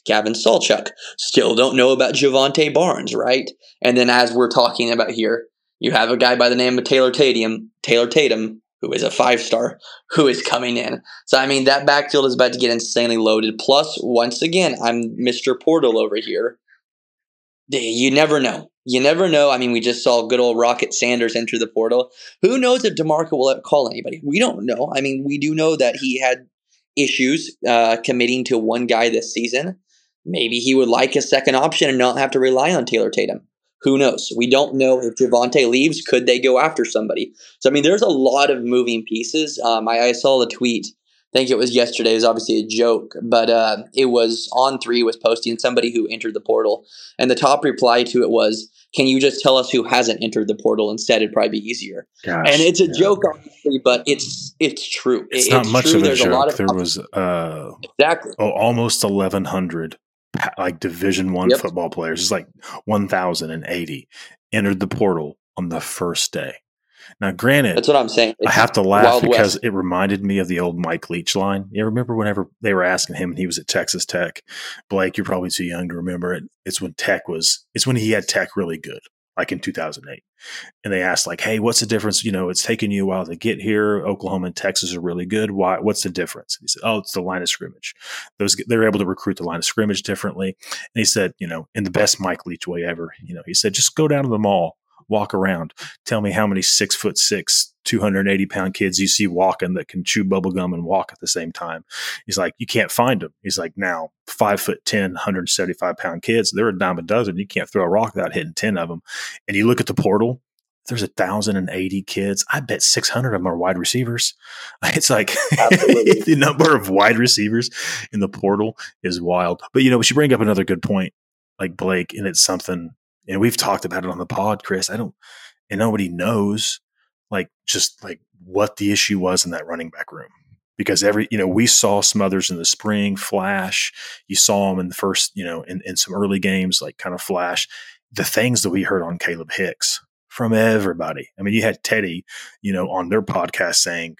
Gavin Sawchuk. Still don't know about Jovantae Barnes, right? And then as we're talking about here, you have a guy by the name of Taylor Tatum, Taylor Tatum, who is a five star, who is coming in. So I mean that backfield is about to get insanely loaded. Plus, once again, I'm Mr. Portal over here. You never know. You never know. I mean, we just saw good old Rocket Sanders enter the portal. Who knows if DeMarco will call anybody? We don't know. I mean, we do know that he had issues uh, committing to one guy this season. Maybe he would like a second option and not have to rely on Taylor Tatum. Who knows? We don't know if Jovantae leaves. Could they go after somebody? So, I mean, there's a lot of moving pieces. Um, I, I, saw the tweet. I think it was yesterday. It was obviously a joke, but uh, it was on three was posting somebody who entered the portal, and the top reply to it was, "Can you just tell us who hasn't entered the portal instead? It'd probably be easier." Gosh, and it's a yeah. joke, obviously, but it's it's true. It's, it's not much true. of a There's joke. A of there was uh, exactly oh, almost eleven hundred like Division One yep. football players. It's like one thousand and eighty entered the portal on the first day. Now, granted, that's what I'm saying. It's I have to laugh because West. it reminded me of the old Mike Leach line. You remember whenever they were asking him, and he was at Texas Tech. Blake, you're probably too young to remember it. It's when Tech was. It's when he had Tech really good like in 2008. And they asked like, "Hey, what's the difference? You know, it's taken you a while to get here. Oklahoma and Texas are really good. Why? What's the difference?" And he said, "Oh, it's the line of scrimmage. Those they're able to recruit the line of scrimmage differently." And he said, "You know, in the best Mike Leach way ever. You know, he said, just go down to the mall, walk around, tell me how many six foot six 280 pound kids you see walking that can chew bubblegum and walk at the same time. He's like, you can't find them. He's like, now five foot 10, 175 pound kids, they're a dime a dozen. You can't throw a rock without hitting 10 of them. And you look at the portal, there's a thousand and eighty kids. I bet 600 of them are wide receivers. It's like the number of wide receivers in the portal is wild. But, you know, we should bring up another good point like Blake, and it's something, and we've talked about it on the pod, Chris. I don't, and nobody knows like just like what the issue was in that running back room because every you know we saw Smothers in the spring flash. You saw him in the first you know in, in some early games like kind of flash. The things that we heard on Kalib Hicks from everybody. I mean, you had Teddy, you know, on their podcast saying,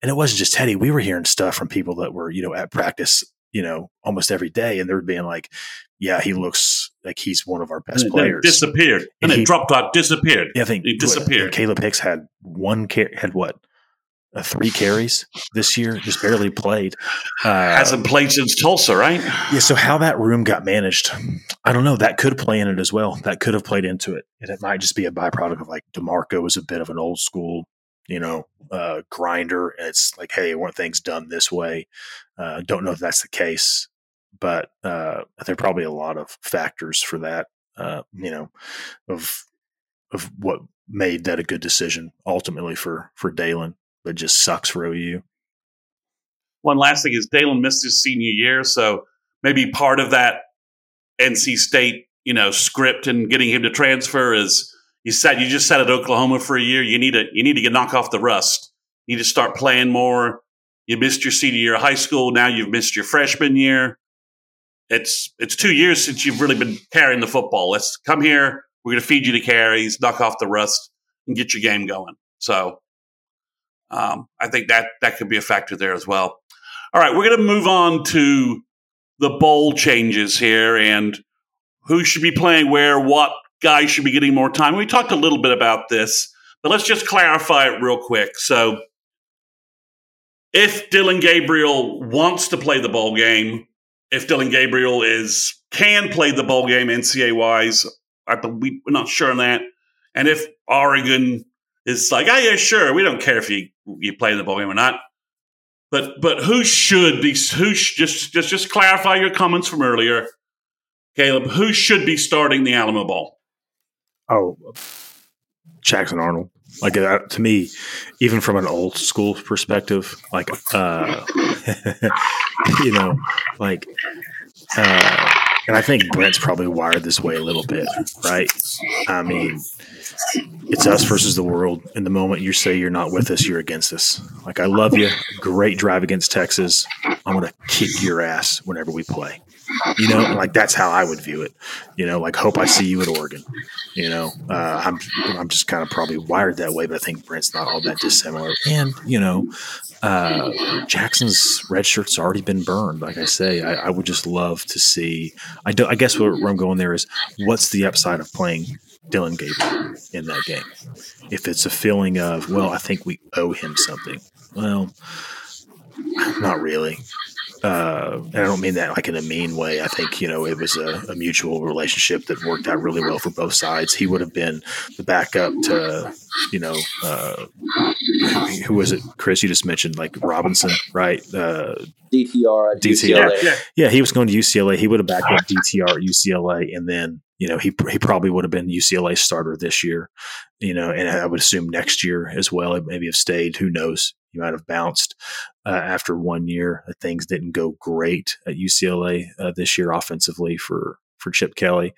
and it wasn't just Teddy. We were hearing stuff from people that were you know at practice, you know, almost every day, and they're being like, "Yeah, he looks like he's one of our best and players. Disappeared, and, and he, dropped out. Disappeared. Yeah, I think he disappeared. What, Kalib Hicks had one car- had what uh, three carries this year, just barely played. Uh, Hasn't played since Tulsa, right? Yeah. So how that room got managed, I don't know. That could play in it as well. That could have played into it. And it might just be a byproduct of like Demarco was a bit of an old school, you know, uh, grinder. And it's like, hey, weren't things done this way? Uh, don't know if that's the case. but uh, there are probably a lot of factors for that. Uh, you know, of of what made that a good decision ultimately for for Daylan, but just sucks for OU. One last thing is Daylan missed his senior year, so maybe part of that NC State, you know, script and getting him to transfer is you said you just sat at Oklahoma for a year. You need to you need to get knock off the rust. You need to start playing more. You missed your senior year of high school. Now you've missed your freshman year. It's it's two years since you've really been carrying the football. Let's come here. We're going to feed you the carries, knock off the rust, and get your game going. So um, I think that that could be a factor there as well. All right, we're going to move on to the bowl changes here and who should be playing where, what guys should be getting more time. We talked a little bit about this, but let's just clarify it real quick. So, if Dillon Gabriel wants to play the bowl game, if Dillon Gabriel is can play the bowl game NCAA wise, I believe we're not sure on that. And if Oregon is like, oh yeah, sure, we don't care if you you play the bowl game or not. But but who should be who sh- just just just clarify your comments from earlier, Caleb? Who should be starting the Alamo Bowl? Oh, Jackson Arnold. Like uh, to me, even from an old school perspective, like uh, you know, like uh, and I think Brent's probably wired this way a little bit, right? I mean, it's us versus the world. And the moment you say you're not with us, you're against us. Like, I love you. Great drive against Texas. I'm to kick your ass whenever we play. You know, like that's how I would view it. You know, like hope I see you at Oregon. You know, uh, I'm I'm just kind of probably wired that way, but I think Brent's not all that dissimilar. And you know, uh, Jackson's red shirt's already been burned. Like I say, I, I would just love to see. I do. I guess where, where I'm going there is, what's the upside of playing Dillon Gabriel in that game? If it's a feeling of, well, I think we owe him something. Well, not really uh, and I don't mean that like in a mean way. I think you know it was a, a, mutual relationship that worked out really well for both sides. He would have been the backup to you know uh, who was it? Chris, you just mentioned like Robinson, right? Uh, DTR, DTR, UCLA. Yeah. yeah, he was going to UCLA. He would have backed up DTR at UCLA, and then you know he he probably would have been UCLA starter this year, you know, and I would assume next year as well. Maybe have stayed. Who knows? He might have bounced uh, after one year. Things didn't go great at UCLA uh, this year offensively for for Chip Kelly,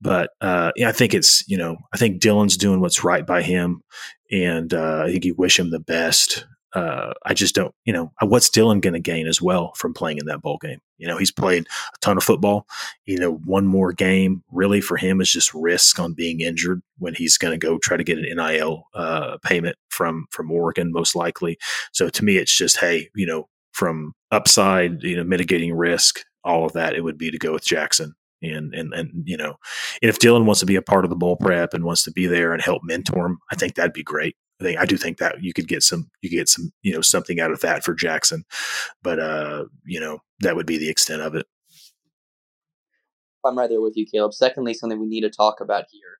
but uh, yeah, I think it's you know I think Dillon's doing what's right by him, and uh, I think you wish him the best uh, I just don't, you know, what's Dillon going to gain as well from playing in that bowl game? You know, he's played a ton of football. You know, one more game really for him is just risk on being injured when he's going to go try to get an NIL uh, payment from from Oregon, most likely. So to me, it's just, hey, you know, from upside, you know, mitigating risk, all of that, it would be to go with Jackson. And, and and you know, and if Dillon wants to be a part of the bowl prep and wants to be there and help mentor him, I think that'd be great. I think I do think that you could get some you could get some you know something out of that for Jackson, but uh, you know that would be the extent of it. I'm right there with you, Caleb. Secondly, something we need to talk about here.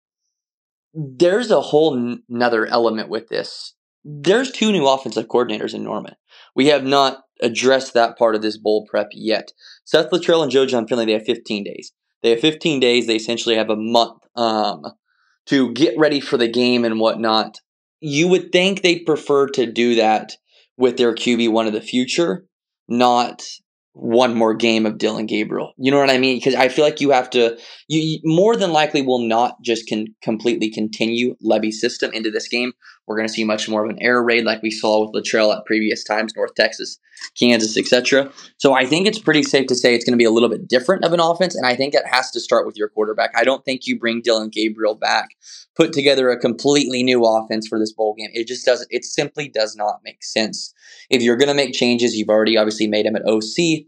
There's a whole n- another element with this. There's two new offensive coordinators in Norman. We have not addressed that part of this bowl prep yet. Seth Littrell and Joe Jon Finley, they have 15 days. They have 15 days. They essentially have a month um, to get ready for the game and whatnot you would think they'd prefer to do that with their QB one of the future, not one more game of Dillon Gabriel. You know what I mean? Because I feel like you have to. You, more than likely will not just can completely continue Lebby's system into this game. We're going to see much more of an air raid like we saw with Littrell at previous times, North Texas, Kansas, etc. So I think it's pretty safe to say it's going to be a little bit different of an offense, and I think it has to start with your quarterback. I don't think you bring Dillon Gabriel back, put together a completely new offense for this bowl game. It just doesn't. It simply does not make sense. If you're going to make changes, you've already obviously made them at OC.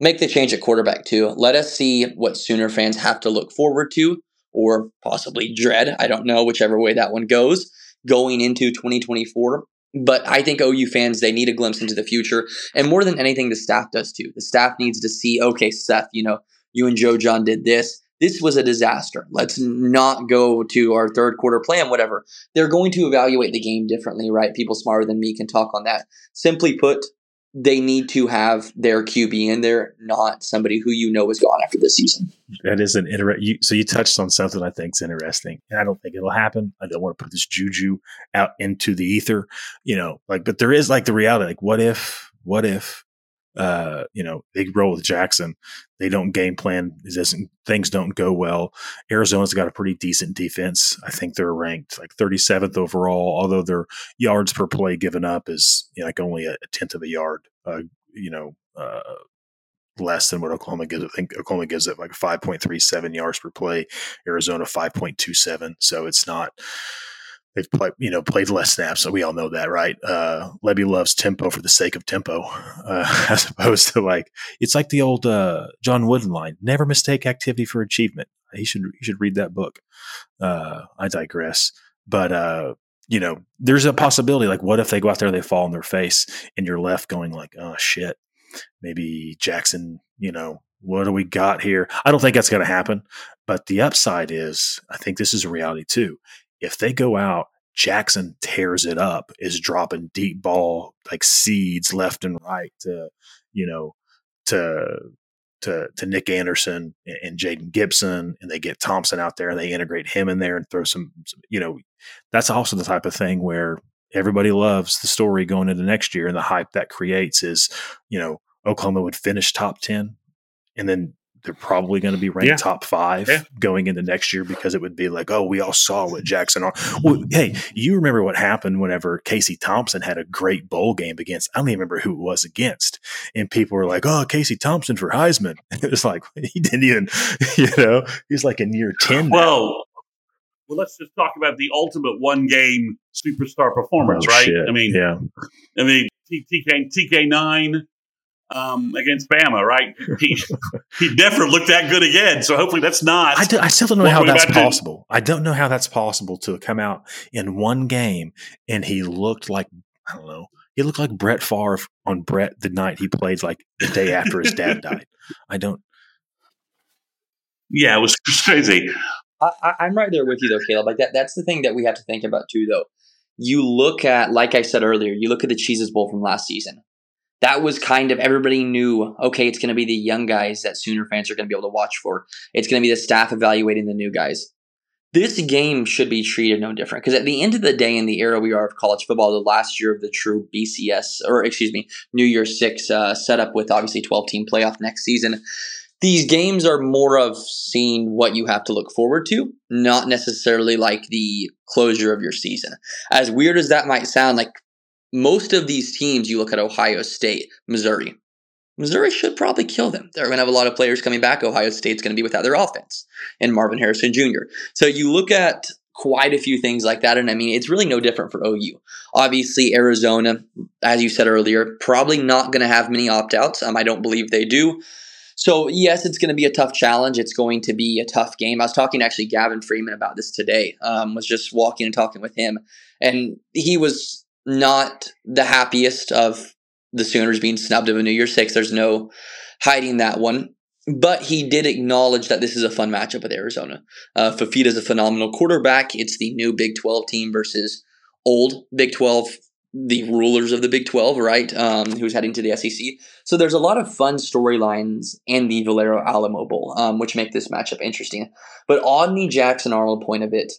Make the change at quarterback too. Let us see what Sooner fans have to look forward to or possibly dread. I don't know, whichever way that one goes going into 2024. But I think OU fans, they need a glimpse into the future. And more than anything, the staff does too. The staff needs to see, okay, Seth, you know, you and Joe Jon did this. This was a disaster. Let's not go to our third quarter plan, whatever. They're going to evaluate the game differently, right? People smarter than me can talk on that. Simply put, they need to have their QB in there, not somebody who you know is gone after this season. That is an interesting. So you touched on something I think is interesting, and I don't think it'll happen. I don't want to put this juju out into the ether, you know. Like, but there is like the reality. Like, what if? What if? Uh, you know, they roll with Jackson. They don't game plan. Things don't go well. Arizona's got a pretty decent defense. I think they're ranked like 37th overall, although their yards per play given up is you know, like only a, a tenth of a yard. Uh, you know, uh, less than what Oklahoma gives. I think Oklahoma gives it like 5.37 yards per play. Arizona 5.27. So it's not they've played, you know, played less snaps. So we all know that, right? Uh, Lebby loves tempo for the sake of tempo, uh, as opposed to like it's like the old uh, John Wooden line: "Never mistake activity for achievement." He should he should read that book. Uh, I digress, but uh, you know, there's a possibility. Like, what if they go out there, they fall on their face, and you're left going like, "Oh shit." Maybe Jackson, you know, what do we got here? I don't think that's going to happen. But the upside is, I think this is a reality too if they go out, Jackson tears it up, is dropping deep ball like seeds left and right to, you know, to to to Nic Anderson and, and Jayden Gibson, and they get Thompson out there and they integrate him in there and throw some, some, you know, that's also the type of thing where everybody loves the story going into next year and the hype that creates is, you know, Oklahoma would finish top ten, and then they're probably going to be ranked yeah. top five yeah. going into next year because it would be like, oh, we all saw what Jackson are. Well, hey, you remember what happened whenever Casey Thompson had a great bowl game against? I don't even remember who it was against, and people were like, oh, Casey Thompson for Heisman. it was like he didn't even, you know, he's like in year ten. Well, well, let's just talk about the ultimate one game superstar performance, oh, right? Shit. I mean, yeah, I mean TK TK nine um, against Bama, right? He he never looked that good again. So hopefully that's not. I, do, I still don't know how that's possible. To. I don't know how that's possible to come out in one game and he looked like I don't know. He looked like Brett Favre on Brett the night he played, like the day after his dad died. I don't. Yeah, it was crazy. I, I'm right there with you though, Caleb. Like that. That's the thing that we have to think about too, though. You look at, like I said earlier, you look at the Cheez-It Bowl from last season that was kind of everybody knew okay it's going to be the young guys that sooner fans are going to be able to watch for. It's going to be the staff evaluating the new guys. This game should be treated no different because at the end of the day in the era we are of college football the last year of the true bcs or excuse me new year six uh, setup with obviously 12 team playoff next season these games are more of seeing what you have to look forward to not necessarily like the closure of your season. As weird as that might sound like most of these teams, you look at Ohio State, Missouri. Missouri should probably kill them. They're going to have a lot of players coming back. Ohio State's going to be without their offense and Marvin Harrison Jr. So you look at quite a few things like that. And I mean, it's really no different for OU. Obviously, Arizona, as you said earlier, probably not going to have many opt outs. Um, I don't believe they do. So, yes, it's going to be a tough challenge. It's going to be a tough game. I was talking to actually Gavin Freeman about this today. Um, was just walking and talking with him, and he was not the happiest of the Sooners being snubbed of a New Year's Six. There's no hiding that one. But he did acknowledge that this is a fun matchup with Arizona. Uh, Fifita is a phenomenal quarterback. It's the new Big 12 team versus old Big 12, the rulers of the Big 12, right? Um, who's heading to the SEC. So there's a lot of fun storylines in the Valero Alamo Bowl, um, which make this matchup interesting. But on the Jackson Arnold point of it,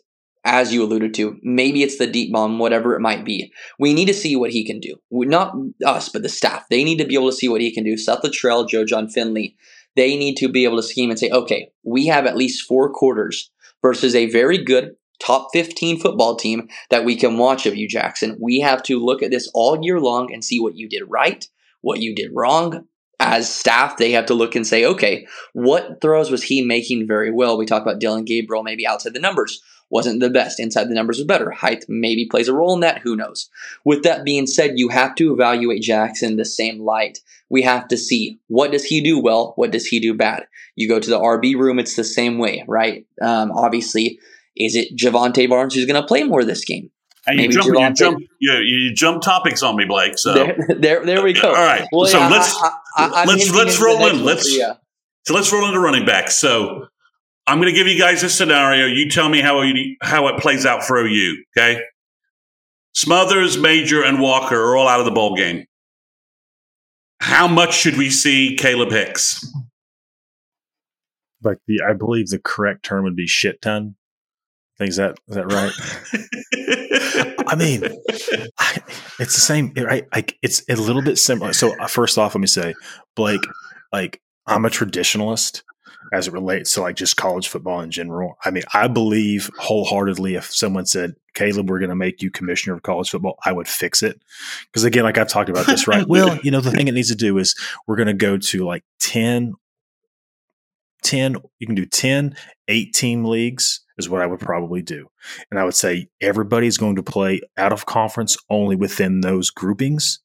as you alluded to, maybe it's the deep bomb, whatever it might be. We need to see what he can do. Not us, but the staff. They need to be able to see what he can do. Seth Littrell, Joe Jon Finley, they need to be able to scheme and say, okay, we have at least four quarters versus a very good top 15 football team that we can watch of you, Jackson. We have to look at this all year long and see what you did right, what you did wrong. As staff, they have to look and say, okay, what throws was he making very well? We talk about Dillon Gabriel, maybe outside the numbers wasn't the best. Inside the numbers was better. Height maybe plays a role in that. Who knows? With that being said, you have to evaluate Jackson the same light. We have to see what does he do well, what does he do bad. You go to the RB room, it's the same way, right? Um, obviously, is it Jovantae Barnes who's going to play more this game? And you jump, you jump, you, you jump topics on me, Blake. So there, there, there we go. All right. Well, so yeah, let's I, I, let's let's roll in. Let's yeah. so let's roll into running back. So I'm going to give you guys a scenario. You tell me how it, how it plays out for OU. Okay. Smothers, Major, and Walker are all out of the bowl game. How much should we see Kalib Hicks? Like the, I believe the correct term would be shit ton. I think is that is that right? I mean, it's the same, right? Like it's a little bit similar. So uh, first off, let me say, Blake, like I'm a traditionalist as it relates to like just college football in general. I mean, I believe wholeheartedly if someone said, Caleb, we're going to make you commissioner of college football, I would fix it. Because again, like I've talked about this, right? well, you know, the thing it needs to do is we're going to go to like 10, 10, you can do 10, eight team leagues is what I would probably do. And I would say everybody's going to play out of conference only within those groupings.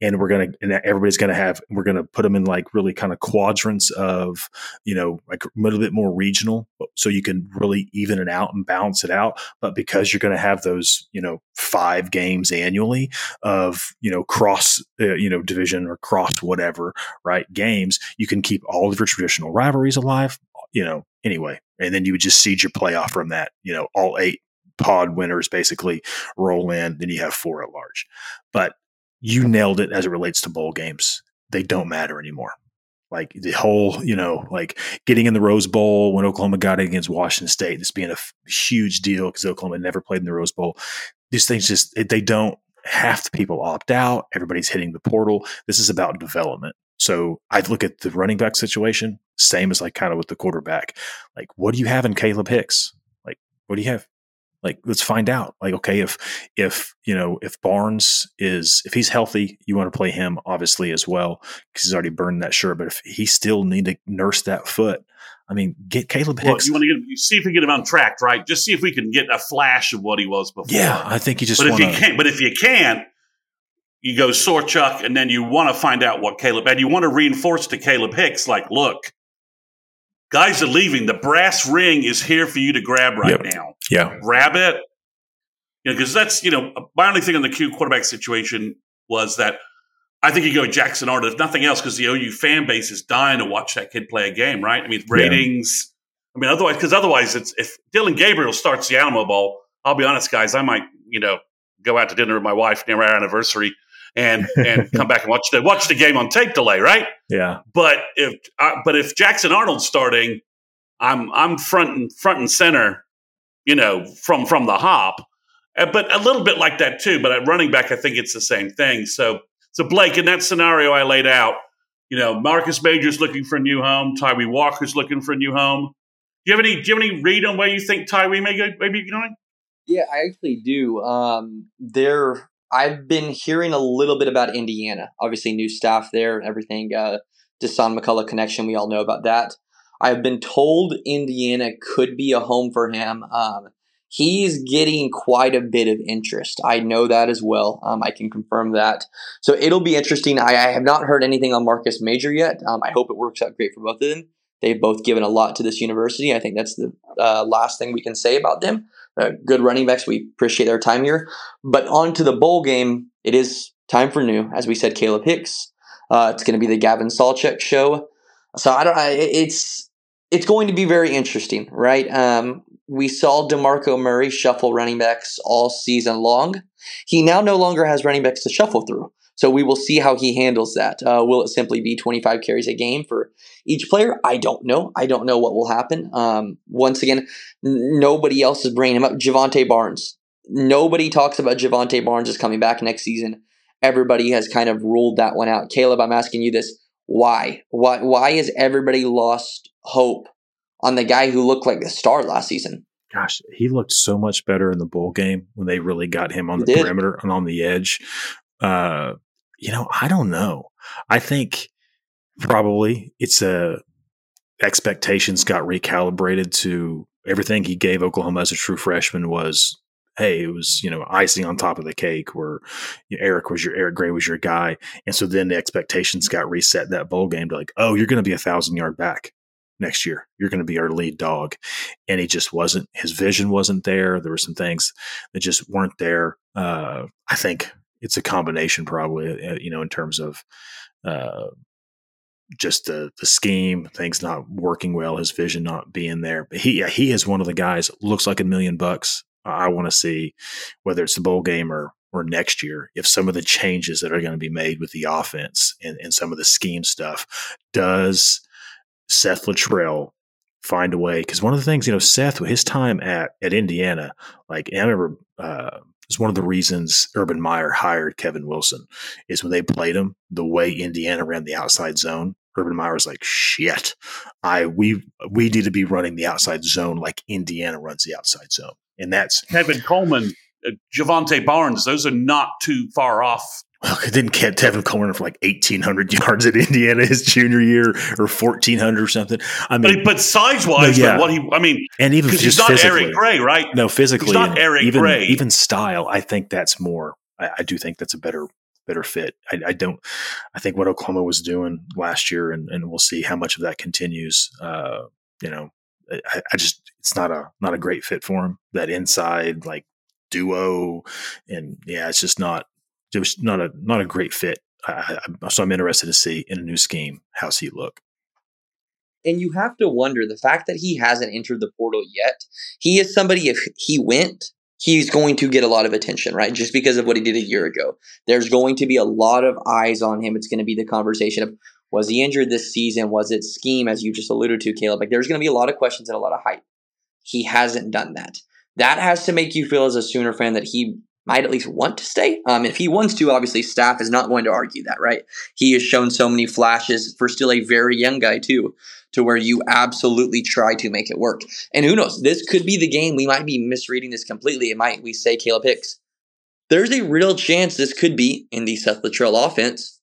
And we're going to, and everybody's going to have, we're going to put them in like really kind of quadrants of, you know, like a little bit more regional. So you can really even it out and balance it out. But because you're going to have those, you know, five games annually of, you know, cross, uh, you know, division or cross whatever, right? Games, you can keep all of your traditional rivalries alive, you know, anyway. And then you would just seed your playoff from that. You know, all eight pod winners basically roll in, then you have four at large. But you nailed it as it relates to bowl games. They don't matter anymore. Like the whole, you know, like getting in the Rose Bowl when Oklahoma got it against Washington State, this being a f- huge deal because Oklahoma never played in the Rose Bowl. These things just, they don't, half the people opt out. Everybody's hitting the portal. This is about development. So I look at the running back situation, same as like kind of with the quarterback. Like, what do you have in Kalib Hicks? Like, what do you have? Like, let's find out. Like, okay, if if you know if Barnes is if he's healthy, you want to play him obviously as well because he's already burned that shirt. But if he still need to nurse that foot, I mean, get Kalib Hicks. Well, you want to get, see if we get him on track, right? Just see if we can get a flash of what he was before. Yeah, I think you just. But wanna, if you can't, but if you can't, you go Sawchuk, and then you want to find out what Caleb, and you want to reinforce to Kalib Hicks, like, look, guys are leaving. The brass ring is here for you to grab right Yep. now. yeah, Grab it. You know, because that's, you know, my only thing on the Q quarterback situation was that I think you go Jackson Arnold, if nothing else, because the OU fan base is dying to watch that kid play a game, right? I mean, ratings. I mean, otherwise, because otherwise, it's if Dillon Gabriel starts the Alamo Bowl, I'll be honest, guys, I might, you know, go out to dinner with my wife near our anniversary and and come back and watch the watch the game on tape delay, right? yeah, But if uh, but if Jackson Arnold's starting, I'm I'm front and front and center, you know, from from the hop. Uh, But a little bit like that too. But at running back, I think it's the same thing. So so Blake, in that scenario I laid out, you know, Marcus Major's looking for a new home. Tawee Walker's looking for a new home. Do you have any do you have any read on where you think Tawee may go, may be going? Yeah, I actually do. Um, there, I've been hearing a little bit about Indiana. Obviously, new staff there, and everything. Uh, Dasan McCullough connection, we all know about that. I've been told Indiana could be a home for him. Um, he's getting quite a bit of interest. I know that as well. Um, I can confirm that. So it'll be interesting. I, I have not heard anything on Marcus Major yet. Um, I hope it works out great for both of them. They've both given a lot to this university. I think that's the uh, last thing we can say about them. Uh, good running backs. We appreciate their time here. But on to the bowl game. It is time for new. As we said, Kalib Hicks. Uh, it's going to be the Gavin Sawchuk show. So I don't. I, it's it's going to be very interesting, right? Um, we saw Demarco Murray shuffle running backs all season long. He now no longer has running backs to shuffle through. So we will see how he handles that. Uh, will it simply be 25 carries a game for each player? I don't know. I don't know what will happen. Um, once again, n- nobody else is bringing him up. Jovantae Barnes. Nobody talks about Jovantae Barnes is coming back next season. Everybody has kind of ruled that one out. Caleb, I'm asking you this: Why? Why? Why has everybody lost hope on the guy who looked like the star last season? gosh, he looked so much better in the bowl game when they really got him on He the did. perimeter and on the edge. Uh, you know, I don't know. I think probably it's a expectations got recalibrated to everything he gave Oklahoma as a true freshman was. Hey, it was you know icing on top of the cake. Where Eric was your Eric Gray was your guy, and so then the expectations got reset that bowl game to like, oh, you're going to be a thousand yard back next year. You're going to be our lead dog. And he just wasn't, his vision wasn't there. There were some things that just weren't there. Uh, I think it's a combination probably, uh, you know, in terms of, uh, just the the scheme, things not working well, his vision not being there. But he he is one of the guys looks like a million bucks. I want to see whether it's the bowl game or or next year if some of the changes that are going to be made with the offense and, and some of the scheme stuff does Seth Littrell find a way because one of the things you know Seth with his time at at Indiana like I remember uh, it's one of the reasons Urban Meyer hired Kevin Wilson is when they played him the way Indiana ran the outside zone. Urban Meyer was like, "Shit, I we we need to be running the outside zone like Indiana runs the outside zone," and that's Tevin Coleman, uh, Jovantae Barnes. Those are not too far off well, it didn't Tevin Coleman for like eighteen hundred yards at Indiana his junior year, or fourteen hundred or something? I mean, but, but size wise, no, yeah. what he, I mean, and even just he's not Eric Gray, right? No, physically, he's not Eric even, Gray. Even style, I think that's more. I, I do think that's a better better fit. I, I, don't. I think what Oklahoma was doing last year, and, and we'll see how much of that continues. Uh, you know, I, I, just it's not a not a great fit for him. That inside like duo, and yeah, it's just not it was not a not a great fit. I, I, so I'm interested to see in a new scheme how's he look. And you have to wonder the fact that he hasn't entered the portal yet. He is somebody. If he went, he's going to get a lot of attention, right? Just because of what he did a year ago. There's going to be a lot of eyes on him. It's going to be the conversation of was he injured this season? Was it scheme, as you just alluded to, Caleb? Like there's going to be a lot of questions and a lot of hype. He hasn't done that. That has to make you feel as a Sooner fan that he might at least want to stay. Um, if he wants to, obviously, staff is not going to argue that, right? He has shown so many flashes for still a very young guy, too, to where you absolutely try to make it work. And who knows? This could be the game. We might be misreading this completely. It might, we say Kalib Hicks. There's a real chance this could be in the Seth Littrell offense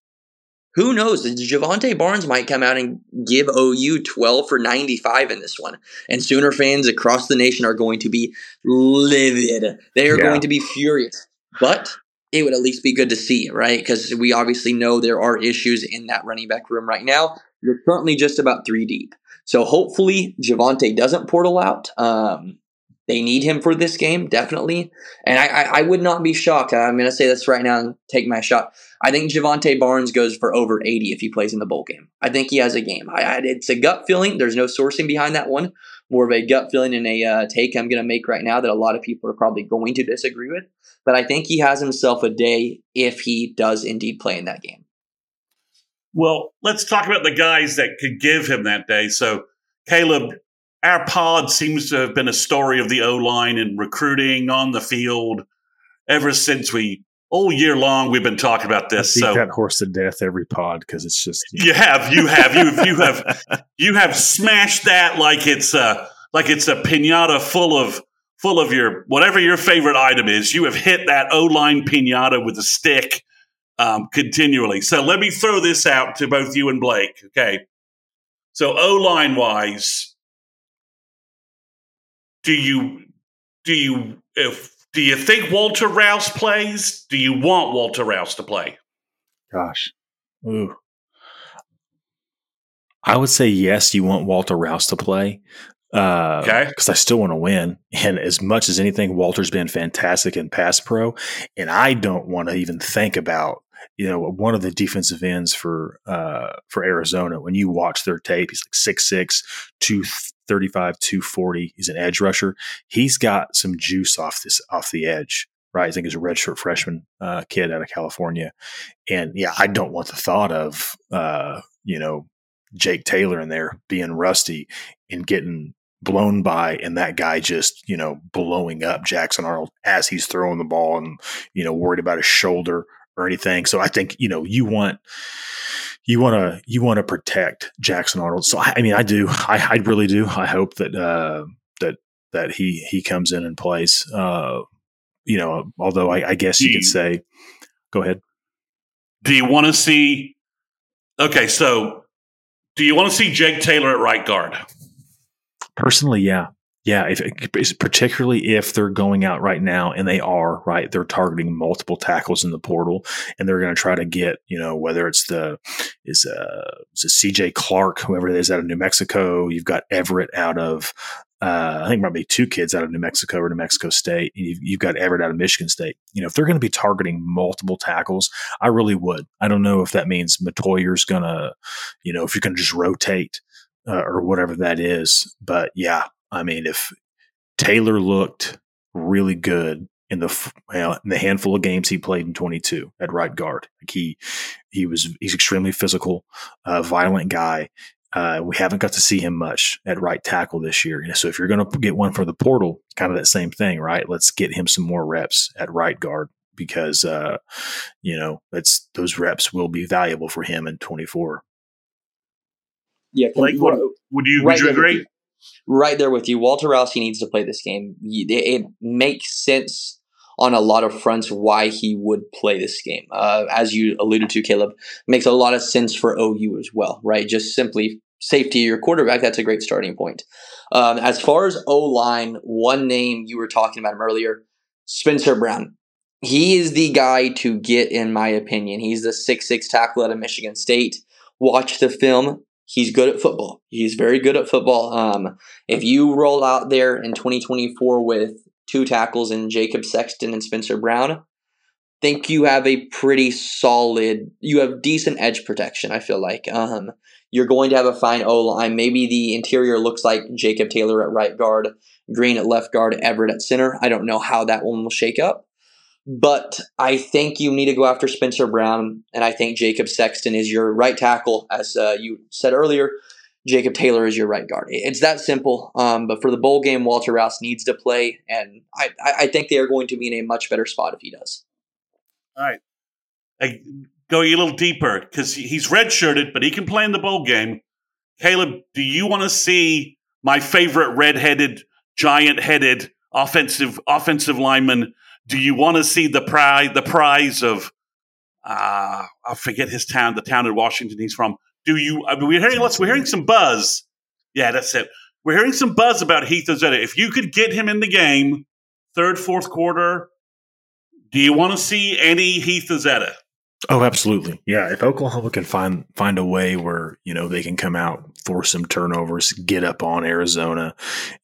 who knows? Jovantae Barnes might come out and give OU 12 for 95 in this one. And Sooner fans across the nation are going to be livid. They are yeah. going to be furious. But it would at least be good to see, right? Because we obviously know there are issues in that running back room right now. You're currently just about three deep. So hopefully Jovantae doesn't portal out. Um, they need him for this game, definitely. And I, I, I would not be shocked. I'm going to say this right now and take my shot. I think Jovantae Barnes goes for over 80 if he plays in the bowl game. I think he has a game. I, I, it's a gut feeling. There's no sourcing behind that one. More of a gut feeling and a uh, take I'm going to make right now that a lot of people are probably going to disagree with. But I think he has himself a day if he does indeed play in that game. Well, let's talk about the guys that could give him that day. So, Caleb, our pod seems to have been a story of the O line and recruiting on the field ever since we all year long we've been talking about this. I so that horse to death every pod because it's just you, know. you have you have you you have you have smashed that like it's a like it's a pinata full of full of your whatever your favorite item is. You have hit that O line pinata with a stick um, continually. So let me throw this out to both you and Blake. Okay, so O line wise do you do you if do you think Walter Rouse plays? Do you want Walter Rouse to play? Gosh. Ooh. I would say yes, you want Walter Rouse to play. Uh, okay. Because I still want to win. And as much as anything, Walter's been fantastic in pass pro. And I don't want to even think about, you know, one of the defensive ends for uh, for Arizona. When you watch their tape, he's like 6'6, 235, 240. He's an edge rusher. He's got some juice off this off the edge right? I think he's a redshirt freshman uh, kid out of California. And yeah, I don't want the thought of, uh, you know, Jake Taylor in there being rusty and getting blown by and that guy just, you know, blowing up Jackson Arnold as he's throwing the ball and, you know, worried about his shoulder or anything. So I think, you know, you want, you want to, you want to protect Jackson Arnold. So I, I mean, I do, I, I, really do. I hope that, uh, that, that he, he comes in and plays, uh, you know, although I, I guess you, you could say, go ahead. Do you want to see, okay. So do you want to see Jake Taylor at right guard? Personally, yeah. Yeah, if, particularly if they're going out right now, and they are right, they're targeting multiple tackles in the portal, and they're going to try to get you know whether it's the is uh is C.J. Clark, whoever it is out of New Mexico. You've got Everett out of uh, I think be two kids out of New Mexico or New Mexico State. You've, you've, got Everett out of Michigan State. You know, if they're going to be targeting multiple tackles, I really would. I don't know if that means Mettauer's going to, you know, if you're going to just rotate uh, or whatever that is. But yeah, I mean, if Taylor looked really good in the well, in the handful of games he played in 22 at right guard. Like he he was he's extremely physical, uh, violent guy. Uh, we haven't got to see him much at right tackle this year. So if you're going to get one for the portal, kind of that same thing, right? Let's get him some more reps at right guard because uh, you know it's those reps will be valuable for him in 24. Yeah, like would, would you right would you agree? Right there with you. Walter Rousey needs to play this game. It makes sense on a lot of fronts why he would play this game. Uh, as you alluded to, Caleb, makes a lot of sense for OU as well, right? Just simply safety your quarterback. That's a great starting point. Um, as far as O line, one name you were talking about him earlier, Spencer Brown. He is the guy to get, in my opinion. He's the six-six tackle out of Michigan State. Watch the film he's good at football. He's very good at football. Um, if you roll out there in 2024 with two tackles in Jacob Sexton and Spencer Brown, think you have a pretty solid, you have decent edge protection. I feel like um, you're going to have a fine O line. Maybe the interior looks like Jacob Taylor at right guard, Green at left guard, Everett at center. I don't know how that one will shake up. But I think you need to go after Spencer Brown, and I think Jacob Sexton is your right tackle, as uh, you said earlier. Jacob Taylor is your right guard. It's that simple. Um, but for the bowl game, Walter Rouse needs to play, and I, I think they are going to be in a much better spot if he does. All right. I go a little deeper because he's redshirted, but he can play in the bowl game. Caleb, do you want to see my favorite redheaded, giant-headed offensive offensive lineman do you want to see the prize the prize of uh, I forget his town, the town in Washington he's from. Do you? I mean, we're hearing let's we're hearing some buzz. Yeah, that's it. We're hearing some buzz about Heath Ozaeta. If you could get him in the game, third, fourth quarter, do you want to see any Heath Ozaeta? Oh, absolutely. Yeah. If Oklahoma can find find a way where, you know, they can come out, force some turnovers, get up on Arizona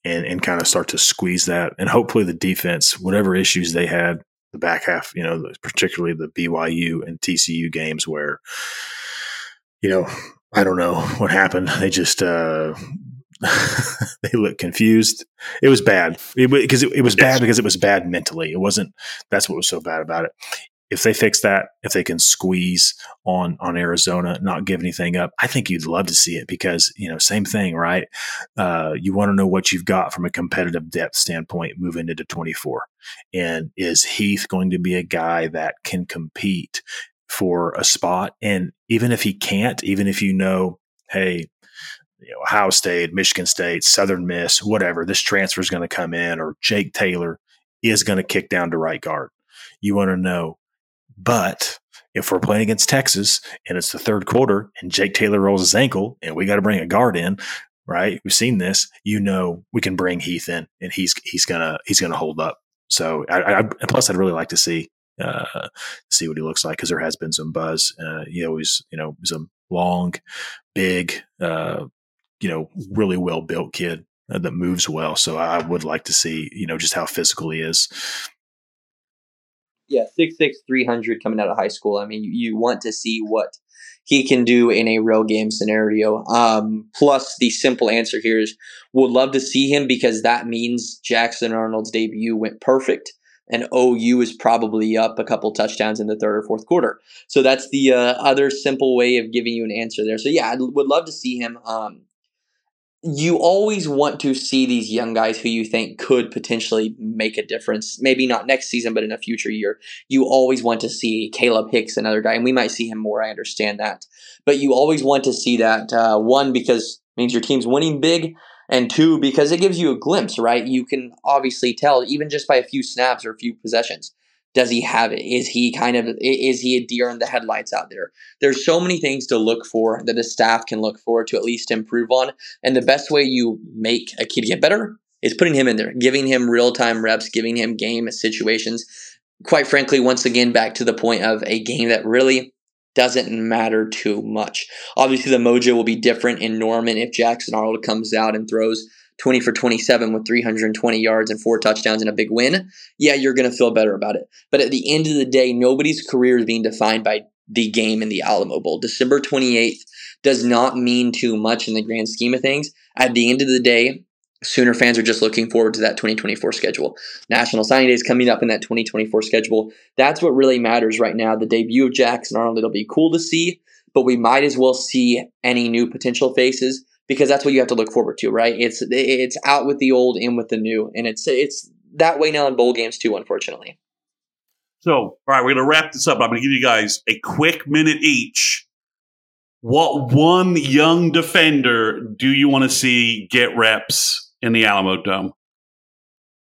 and, and kind of start to squeeze that. And hopefully the defense, whatever issues they had the back half, you know, particularly the BYU and TCU games where, you know, I don't know what happened. They just uh they looked confused. It was bad because it, it, it, was bad because it was bad mentally. It wasn't. That's what was so bad about it if they fix that, if they can squeeze on on Arizona, not give anything up, I think you'd love to see it because you know same thing, right? Uh, you want to know what you've got from a competitive depth standpoint moving into 24, and is Heath going to be a guy that can compete for a spot? And even if he can't, even if you know, hey, you know, Ohio State, Michigan State, Southern Miss, whatever, this transfer is going to come in, or Jake Taylor is going to kick down to right guard. You want to know but if we're playing against Texas and it's the third quarter and Jake Taylor rolls his ankle and we got to bring a guard in, right? We've seen this. You know, we can bring Heath in and he's he's gonna he's gonna hold up. So I, I plus I'd really like to see uh, see what he looks like because there has been some buzz. Uh, he always you know he's a long, big, uh, you know, really well built kid uh, that moves well. So I would like to see you know just how physical he is yeah, six six three hundred coming out of high school. I mean, you, you, want to see what he can do in a real game scenario. Um, plus, the simple answer here is would love to see him because that means Jackson Arnold's debut went perfect. And OU is probably up a couple touchdowns in the third or fourth quarter. So that's the uh, other simple way of giving you an answer there. So yeah, I would love to see him. Um, you always want to see these young guys who you think could potentially make a difference. Maybe not next season, but in a future year. You always want to see Kalib Hicks, another guy, and we might see him more. I understand that, but you always want to see that uh, one because means your team's winning big, and two because it gives you a glimpse. Right? You can obviously tell even just by a few snaps or a few possessions does he have it? Is he kind of is he a deer in the headlights out there? There's so many things to look for that the staff can look for to at least improve on. And the best way you make a kid get better is putting him in there, giving him real time reps, giving him game situations. Quite frankly, once again, back to the point of a game that really doesn't matter too much. Obviously, the mojo will be different in Norman if Jackson Arnold comes out and throws 20 for 27 with 320 yards and four touchdowns and a big win, yeah, you're going to feel better about it. But at the end of the day, nobody's career is being defined by the game in the Alamo Bowl. December 28th does not mean too much in the grand scheme of things. At the end of the day, Sooner fans are just looking forward to that 2024 schedule. National Signing Day is coming up in that 2024 schedule. That's what really matters right now. The debut of Jackson Arnold, it'll be cool to see, but we might as well see any new potential faces because that's what you have to look forward to, right? It's it's out with the old, in with the new, and it's it's that way now in bowl games too, unfortunately. So, all right, we're going to wrap this up. I'm going to give you guys a quick minute each. What one young defender do you want to see get reps in the Alamo Dome?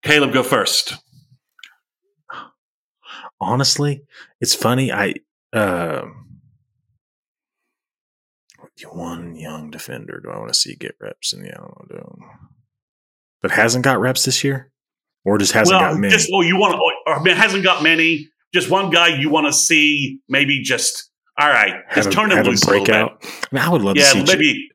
Caleb, go first. Honestly, it's funny. I uh, one young defender do I want to see get reps in the Alamo Dome, but hasn't got reps this year, or just hasn't well, got many. Just, well, you want to, or, or hasn't got many. Just one guy you want to see, maybe just all right, just turn him loose break out. I, mean, I would love yeah, to see maybe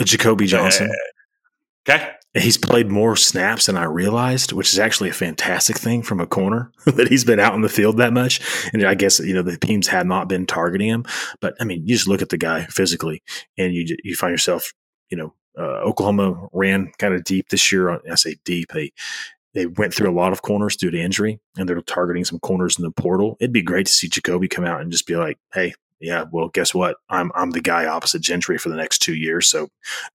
J- Jacobe Johnson. Uh, okay. He's played more snaps than I realized, which is actually a fantastic thing from a corner that he's been out in the field that much. And I guess you know the teams have not been targeting him, but I mean, you just look at the guy physically, and you you find yourself, you know, uh, Oklahoma ran kind of deep this year. I say deep. They they went through a lot of corners due to injury, and they're targeting some corners in the portal. It'd be great to see Jacobe come out and just be like, "Hey, yeah, well, guess what? I'm I'm the guy opposite Gentry for the next two years. So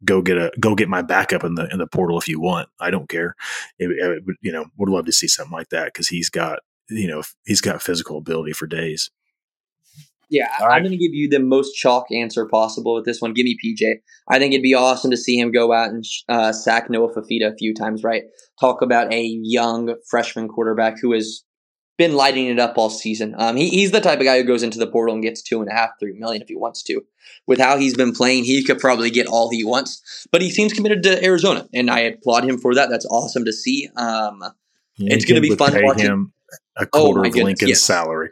go get a go get my backup in the in the portal if you want. I don't care. It, it, you know, would love to see something like that because he's got you know he's got physical ability for days. Yeah, right. I'm going to give you the most chalk answer possible with this one. Give me PJ. I think it'd be awesome to see him go out and uh, sack Noah Fifita a few times. Right, talk about a young freshman quarterback who is been lighting it up all season. Um, he, he's the type of guy who goes into the portal and gets two and a half, three million if he wants to. With how he's been playing, he could probably get all he wants. But he seems committed to Arizona, and I applaud him for that. That's awesome to see. Um, it's going to be fun watching. Him a oh quarter oh of Lincoln's yes. salary.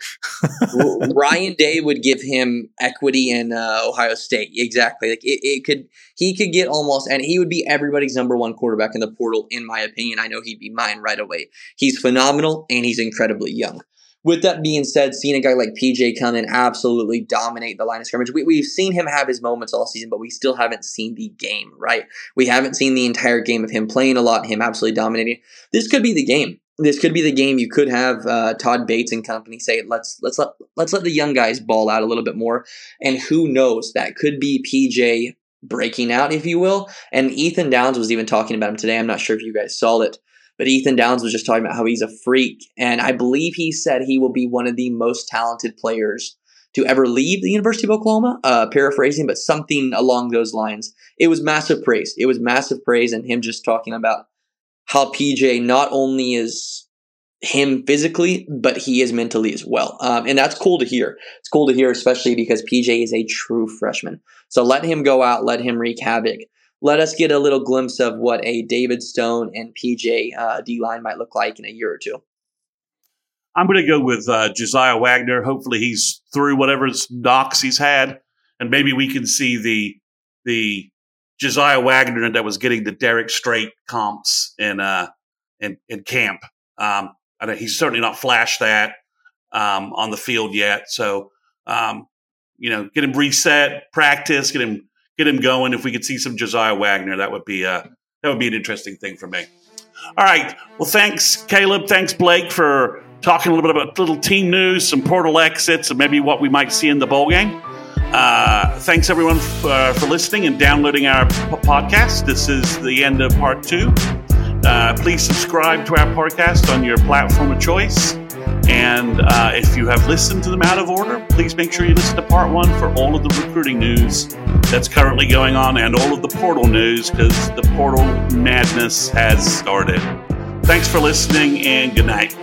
Ryan Day would give him equity in uh, Ohio State. Exactly. Like it, it could he could get almost and he would be everybody's number one quarterback in the portal, in my opinion. I know he'd be mine right away. He's phenomenal and he's incredibly young. With that being said, seeing a guy like PJ come in absolutely dominate the line of scrimmage, we, we've seen him have his moments all season, but we still haven't seen the game, right? We haven't seen the entire game of him playing a lot, him absolutely dominating. This could be the game this could be the game you could have uh, Todd Bates and company say let's let's let let's let the young guys ball out a little bit more, and who knows that could be PJ breaking out, if you will. And Ethan Downs was even talking about him today. I'm not sure if you guys saw it, but Ethan Downs was just talking about how he's a freak, and I believe he said he will be one of the most talented players to ever leave the University of Oklahoma. Uh, paraphrasing, but something along those lines. It was massive praise. It was massive praise, and him just talking about how PJ not only is him physically, but he is mentally as well. Um, and that's cool to hear. It's cool to hear, especially because PJ is a true freshman. So let him go out, let him wreak havoc. Let us get a little glimpse of what a David Stone and PJ uh, D line might look like in a year or two. I'm going to go with uh, Jasiah Wagoner. Hopefully, he's through whatever knocks he's had, and maybe we can see the the Jasiah Wagoner that was getting the Derrick Strait comps in uh in, in camp. Um, I he's certainly not flashed that um, on the field yet. So um, you know, get him reset, practice, get him get him going. If we could see some Jasiah Wagoner, that would be uh that would be an interesting thing for me. All right. Well, thanks, Caleb. Thanks, Blake, for talking a little bit about little team news, some portal exits, and maybe what we might see in the bowl game. Uh, thanks everyone uh, for listening and downloading our p- podcast. This is the end of part two. Uh, please subscribe to our podcast on your platform of choice. And uh, if you have listened to them out of order, please make sure you listen to part one for all of the recruiting news that's currently going on and all of the portal news because the portal madness has started. Thanks for listening and good night.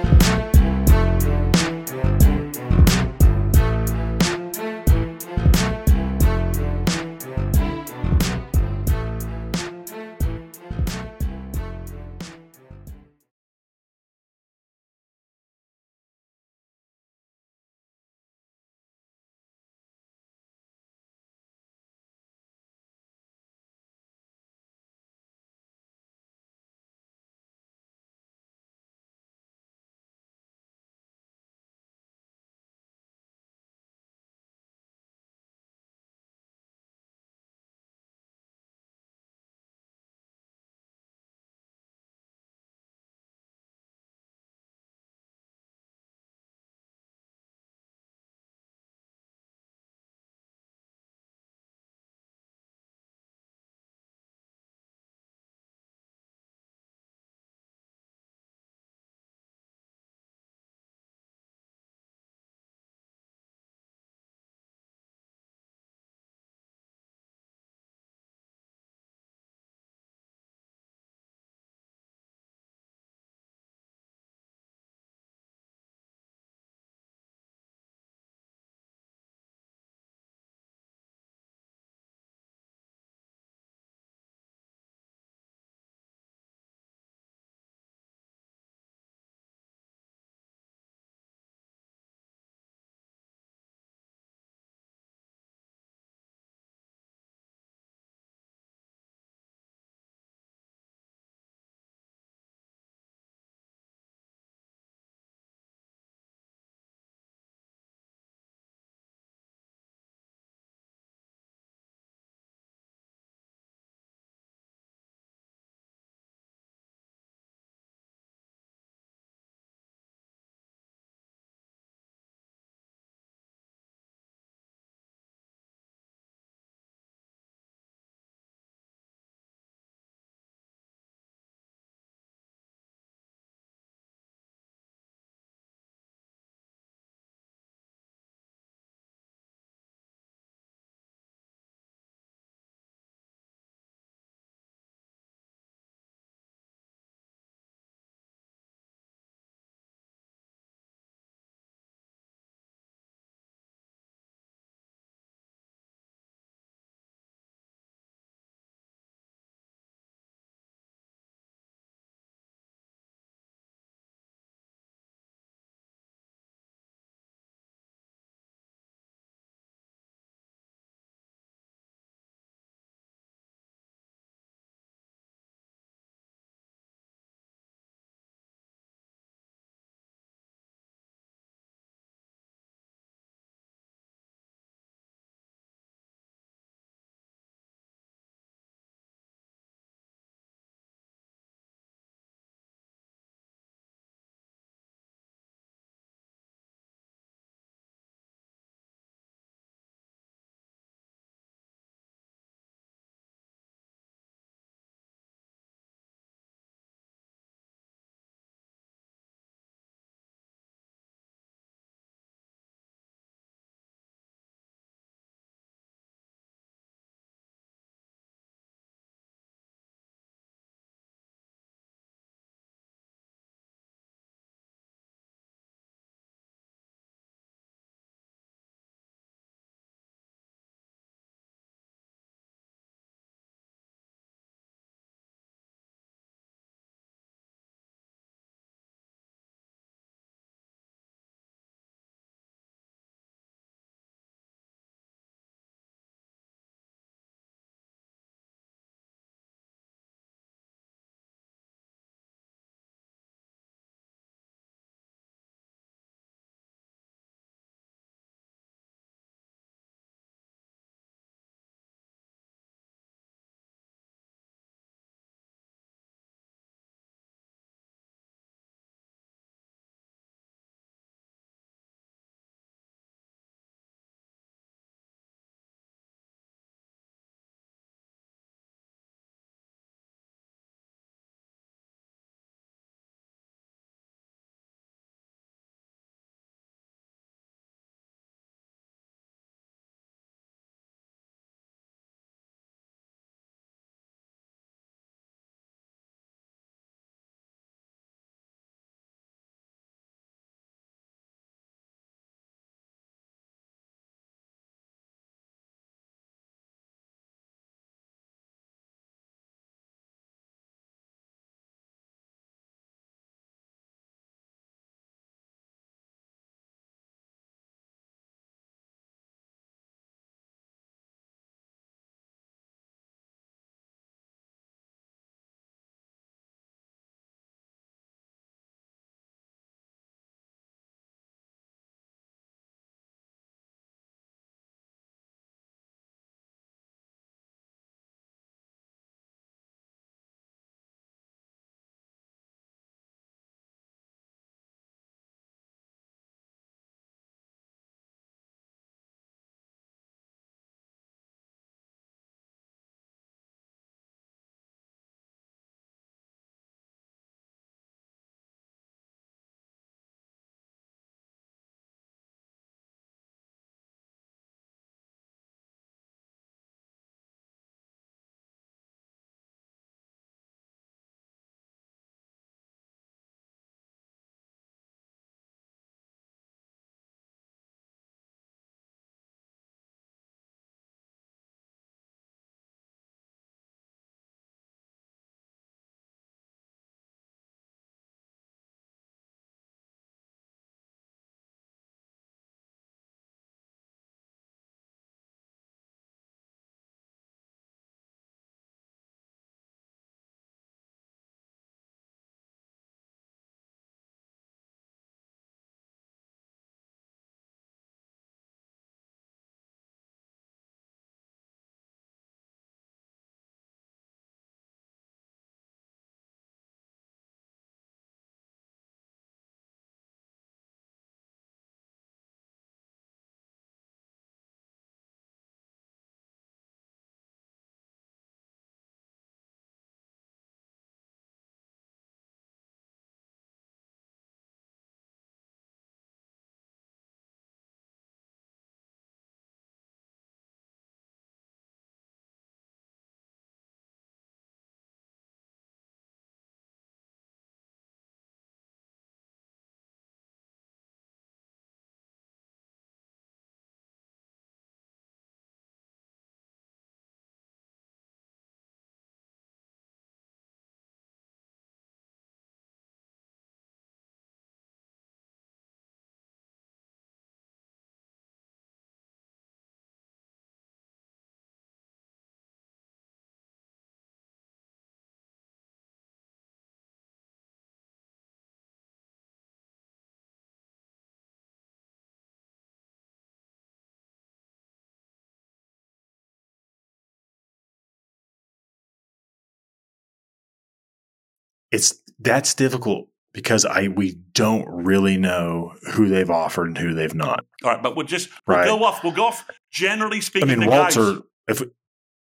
It's that's difficult because I we don't really know who they've offered and who they've not. All right, but we'll just we'll Right. go off. We'll go off. Generally speaking, I mean, Walter. guys. If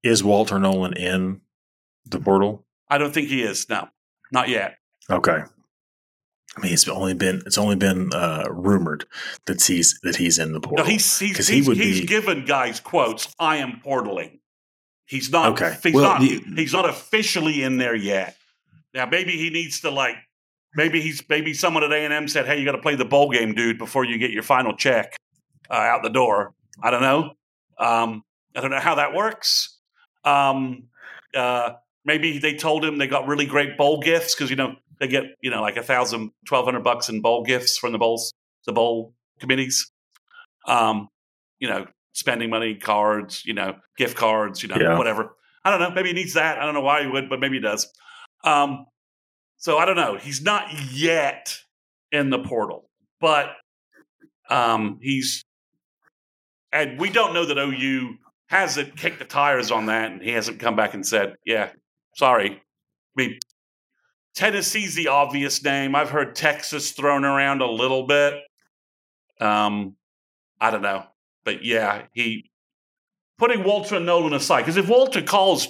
is Walter Nolen in the portal? I don't think he is. No, not yet. Okay. I mean, it's only been it's only been uh, rumored that he's that he's in the portal. No, he's he's he's, he would he's be- given guys quotes. I am portaling. He's not. Okay. He's Well, not. the- he's not officially in there yet. Now, maybe he needs to like. Maybe he's maybe someone at A and M said, "Hey, you got to play the bowl game, dude, before you get your final check uh, out the door." I don't know. Um, I don't know how that works. Um, uh, maybe they told him they got really great bowl gifts because you know they get you know like a thousand, twelve hundred bucks in bowl gifts from the bowls, the bowl committees. Um, you know, spending money, cards, you know, gift cards, you know, Yeah. whatever. I don't know. Maybe he needs that. I don't know why he would, but maybe he does. Um, so I don't know. He's not yet in the portal, but um, he's, and we don't know that OU hasn't kicked the tires on that, and he hasn't come back and said, "Yeah, sorry." I mean, Tennessee's the obvious name. I've heard Texas thrown around a little bit. Um, I don't know, but yeah, he putting Walter and Nolen aside because if Walter calls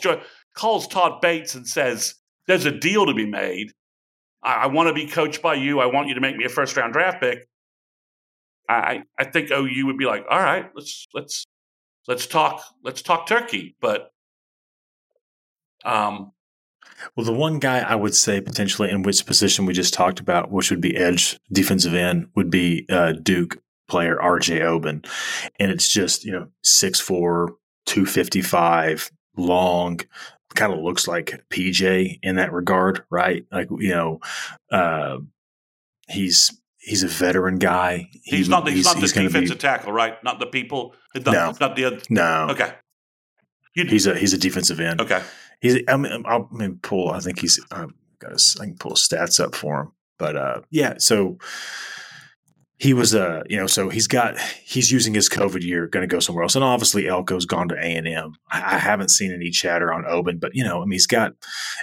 calls Todd Bates and says there's a deal to be made, I, I want to be coached by you. I want you to make me a first round draft pick. I I think OU would be like, all right, let's let's let's talk let's talk turkey, but um, Well, the one guy I would say potentially in which position we just talked about, which would be edge defensive end, would be uh, Duke player RJ Oben. And it's just, you know, 6'4, 255, long, kind of looks like PJ in that regard, right? Like, you know, uh, he's he's a veteran guy. He he's not the, he's, not the gonna be- defensive tackle, right? Not the people. Not, No. not the other. no, Okay. You, he's a he's a defensive end. okay. He's. I mean, I'll I mean, pull. I think he's. I've got his, I can pull stats up for him. But uh, yeah. So he was. Uh, you know. So he's got. He's using his COVID year, going to go somewhere else, and obviously Elko's gone to A and M. I haven't seen any chatter on Oben, but you know, I mean, he's got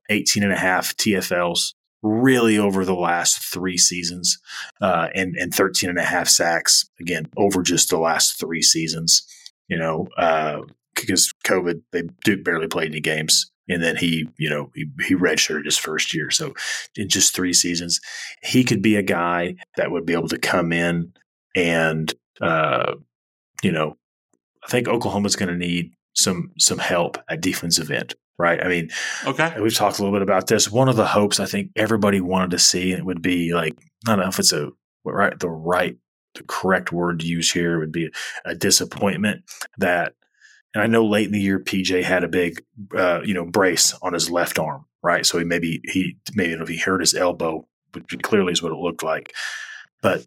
18 and a half TFLs really over the last three seasons, uh, and and 13 and a half sacks again over just the last three seasons. You know, uh, because COVID, they Duke barely played any games. And then he, you know, he, he redshirted his first year. So in just three seasons, he could be a guy that would be able to come in and, uh, you know, I think Oklahoma's going to need some some help at defensive end, right? I mean, Okay. we've talked a little bit about this. One of the hopes I think everybody wanted to see it would be like I don't know if it's a right the right the correct word to use here would be a disappointment that and I know late in the year PJ had a big uh, you know brace on his left arm, right? So he maybe he maybe if he hurt his elbow, which clearly is what it looked like. But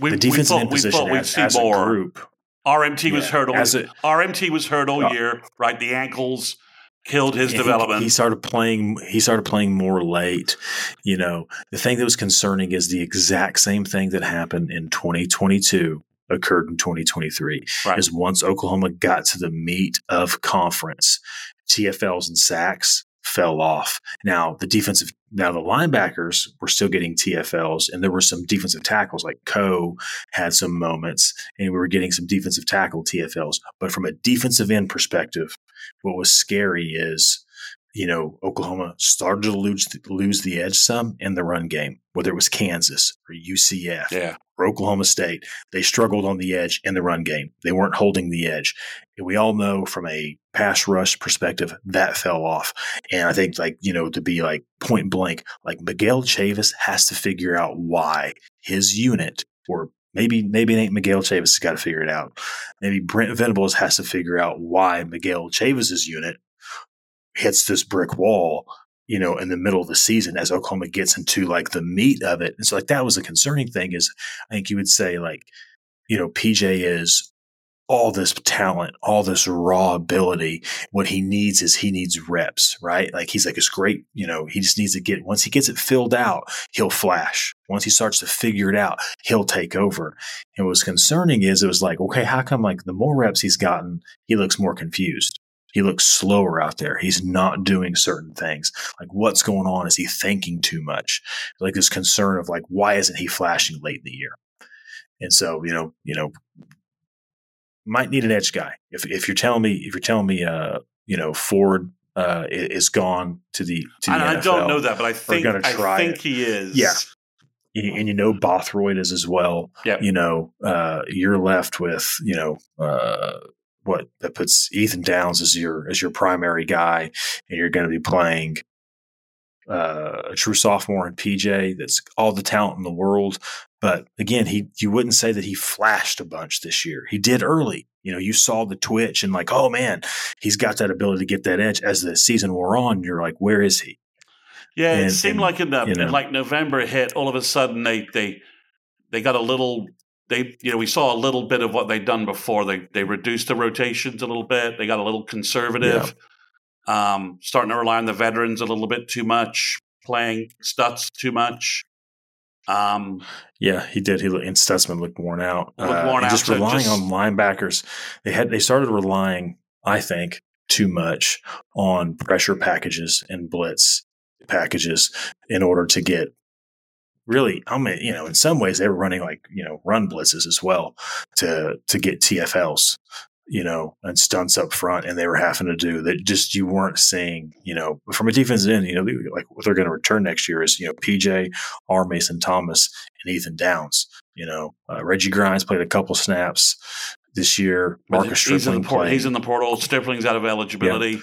We, the we defensive thought, we position thought we'd as, see as a more. group, RMT was Yeah, hurt all a- RMT was hurt all Uh, year, right? The ankles killed his Yeah, he- development. He, started playing. He started playing more late. You know, the thing that was concerning is the exact same thing that happened in 2022 occurred in 2023. Right. Is once Oklahoma got to the meat of conference, TFLs and sacks fell off. Now the defensive, now the linebackers were still getting TFLs, and there were some defensive tackles like Coe had some moments, and we were getting some defensive tackle TFLs. But from a defensive end perspective, what was scary is, you know, Oklahoma started to lose lose the edge some in the run game, whether it was Kansas or UCF yeah. or Oklahoma State. They struggled on the edge in the run game. They weren't holding the edge. And we all know from a pass rush perspective that fell off. And I think like, you know, to be like point blank, like Miguel Chavis has to figure out why his unit or maybe maybe it ain't Miguel Chavis has got to figure it out. Maybe Brent Venables has to figure out why Miguel Chavis's unit hits this brick wall, you know, in the middle of the season as Oklahoma gets into like the meat of it. And so like that was a concerning thing is I think you would say like, you know, PJ is all this talent, all this raw ability. What he needs is he needs reps, right? Like he's like, it's great. You know, he just needs to get, once he gets it filled out, he'll flash. Once he starts to figure it out, he'll take over. And what was concerning is it was like, okay, how come like the more reps he's gotten, he looks more confused? He looks slower out there. He's not doing certain things. Like what's going on? Is he thinking too much? Like this concern of like, why isn't he flashing late in the year? And so, you know, you know, might need an edge guy. If if you're telling me, if you're telling me, uh, you know, Ford uh, is gone to the to the I, NFL, I don't know that, but I think I think it. he is. Yeah. and and you know Bothroyd is as well. Yep. You know, uh, you're left with you know uh, what that puts Ethan Downs as your as your primary guy, and you're going to be playing uh, a true sophomore in PJ that's all the talent in the world. But again, he you wouldn't say that he flashed a bunch this year. He did early. You know, you saw the twitch and like, oh man, he's got that ability to get that edge. As the season wore on, you're like, where is he? Yeah, it seemed and, like in the you know. like November hit, all of a sudden they they they got a little they you know we saw a little bit of what they'd done before. They they reduced the rotations a little bit. They got a little conservative, um, starting to rely on the veterans a little bit too much, playing Stutz too much. Um, Yeah, he did. He looked, and Stutsman looked worn out. Looked Uh, worn and out, Just so relying just- on linebackers. They had they started relying, I think, too much on pressure packages and blitz packages in order to get. Really, I mean, you know, in some ways they were running like you know run blitzes as well to to get TFLs, you know, and stunts up front, and they were having to do that. Just you weren't seeing, you know, from a defensive end, you know, like what they're going to return next year is you know PJ, R. Mason Thomas, and Ethan Downs. You know, uh, Reggie Grimes played a couple snaps this year. Marcus he's in Stripling the port, he's in the portal. Stripling's out of eligibility.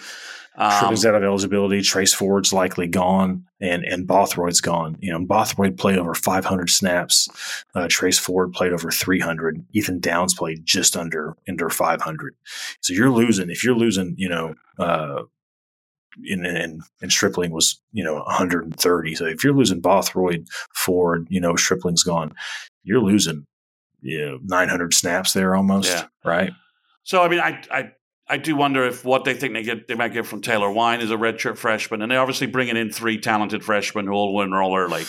Um, out of eligibility. Trace Ford's likely gone, and and Bothroyd's gone. You know, Bothroyd played over 500 snaps. Uh, Trace Ford played over 300. Ethan Downs played just under under 500. So you're losing if you're losing. You know. Uh, and, and and Stripling was you know 130. So if you're losing Bothroyd, Ford, you know Stripling's gone, you're losing you know 900 snaps there almost, Yeah. right? So I mean, I I I do wonder if what they think they get they might get from Taylor Wein is a redshirt freshman, and they're obviously bringing in three talented freshmen who all will enroll early.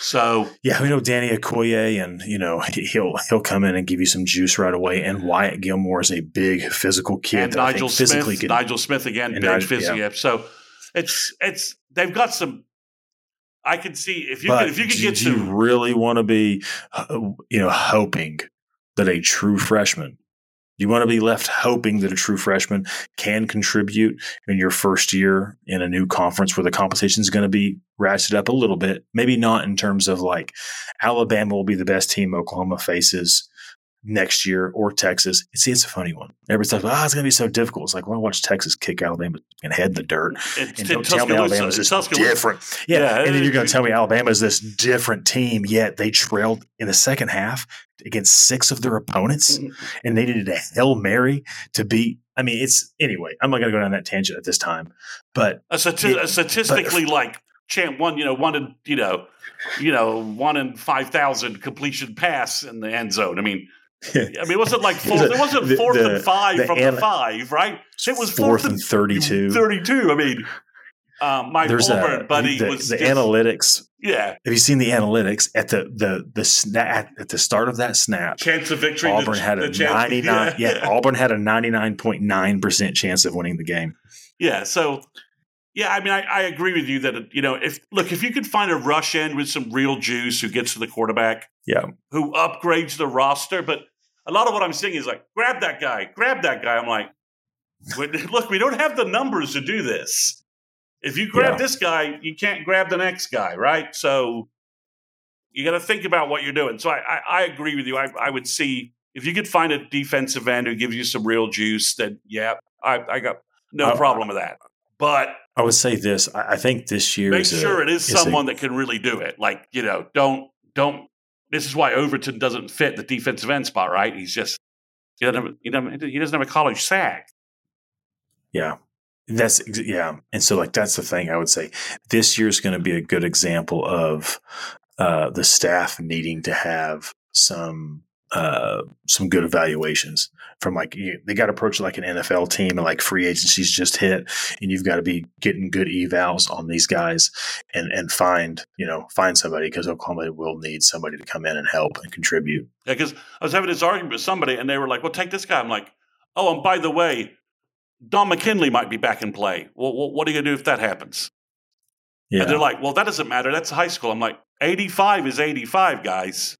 So Yeah, we know Danny Okoye, and you know he- he'll he'll come in and give you some juice right away. And Wyatt Gilmore is a big physical kid. and Nigel Smith, can. Nigel Smith again, big Nigel- physical. yeah. So it's it's they've got some. I can see if you but could, if you could do, get you really want to be, uh, you know, hoping that a true freshman? You want to be left hoping that a true freshman can contribute in your first year in a new conference where the competition is going to be ratcheted up a little bit. Maybe not in terms of like Alabama will be the best team Oklahoma faces next year or Texas. See, it's a funny one. Everybody's like, oh, it's going to be so difficult. It's like, well, I watch Texas kick Alabama and head in the dirt. It, And don't tell me Alabama's this different. Yeah. Yeah, and then you're going to tell me Alabama's this different team, yet they trailed in the second half against six of their opponents Mm. and they needed a Hail Mary to beat. I mean, it's anyway, I'm not going to go down that tangent at this time, but a, stati- It- a statistically like champ one, you know, one in you know, you know, one in five thousand completion pass in the end zone. I mean, I mean, it wasn't like fourth. It wasn't The- fourth the- and five the from an- the five, right? It was fourth and 32. Thirty-two. I mean, um, my There's Auburn a, buddy the, was the just- analytics. Yeah, Have you seen the analytics at the the the snap at the start of that snap? chance of victory. Auburn the, had a the chance- 99 yeah. Auburn had a 99.9% chance of winning the game. Yeah, so yeah, I mean, I, I agree with you that you know, if look, if you could find a rush end with some real juice who gets to the quarterback, Yeah. who upgrades the roster, but a lot of what I'm seeing is like, grab that guy, grab that guy. I'm like, look, we don't have the numbers to do this. If you grab Yeah. this guy, you can't grab the next guy, right? So you got to think about what you're doing. So I, I, I agree with you. I, I would see if you could find a defensive end who gives you some real juice, then yeah, I, I got no problem with that. But I would say this. I think this year make is a- sure it is is a- someone that can really do it. Like you know, don't don't. This is why Overton doesn't fit the defensive end spot, right? He's just he doesn't have, he doesn't, he doesn't have a college sack. Yeah. That's yeah. And so like that's the thing I would say. This year is going to be a good example of uh, the staff needing to have some uh, some good evaluations from like you, they got approached like an NFL team and like free agencies just hit and you've got to be getting good evals on these guys and and find you know find somebody because Oklahoma will need somebody to come in and help and contribute. Yeah, because I was having this argument with somebody, and they were like, "Well, take this guy." I'm like, "Oh, and by the way, Don McKinley might be back in play. Well, what are you going to do if that happens? Yeah. And they're like, well, that doesn't matter. That's high school. I'm like, 85 is 85, guys.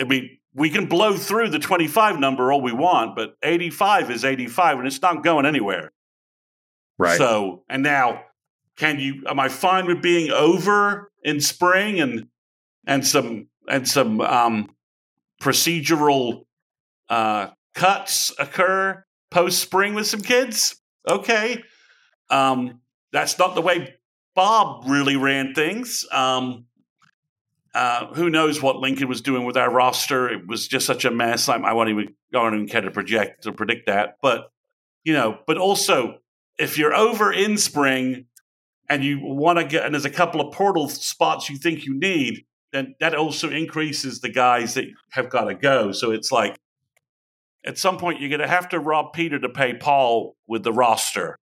I mean, we can blow through the 25 number all we want, but 85 is 85 and it's not going anywhere. right. So, and now, can you? Am I fine with being over in spring and and some and some um, procedural uh, cuts occur post spring with some kids? Okay, um, that's not the way Bob really ran things. Um, uh, who knows what Lincoln was doing with our roster? It was just such a mess. I, I won't even go on and care to project to predict that. But you know, but also if you're over in spring and you want to get and there's a couple of portal spots you think you need, then that also increases the guys that have got to go. So it's like at some point you're going to have to rob Peter to pay Paul with the roster,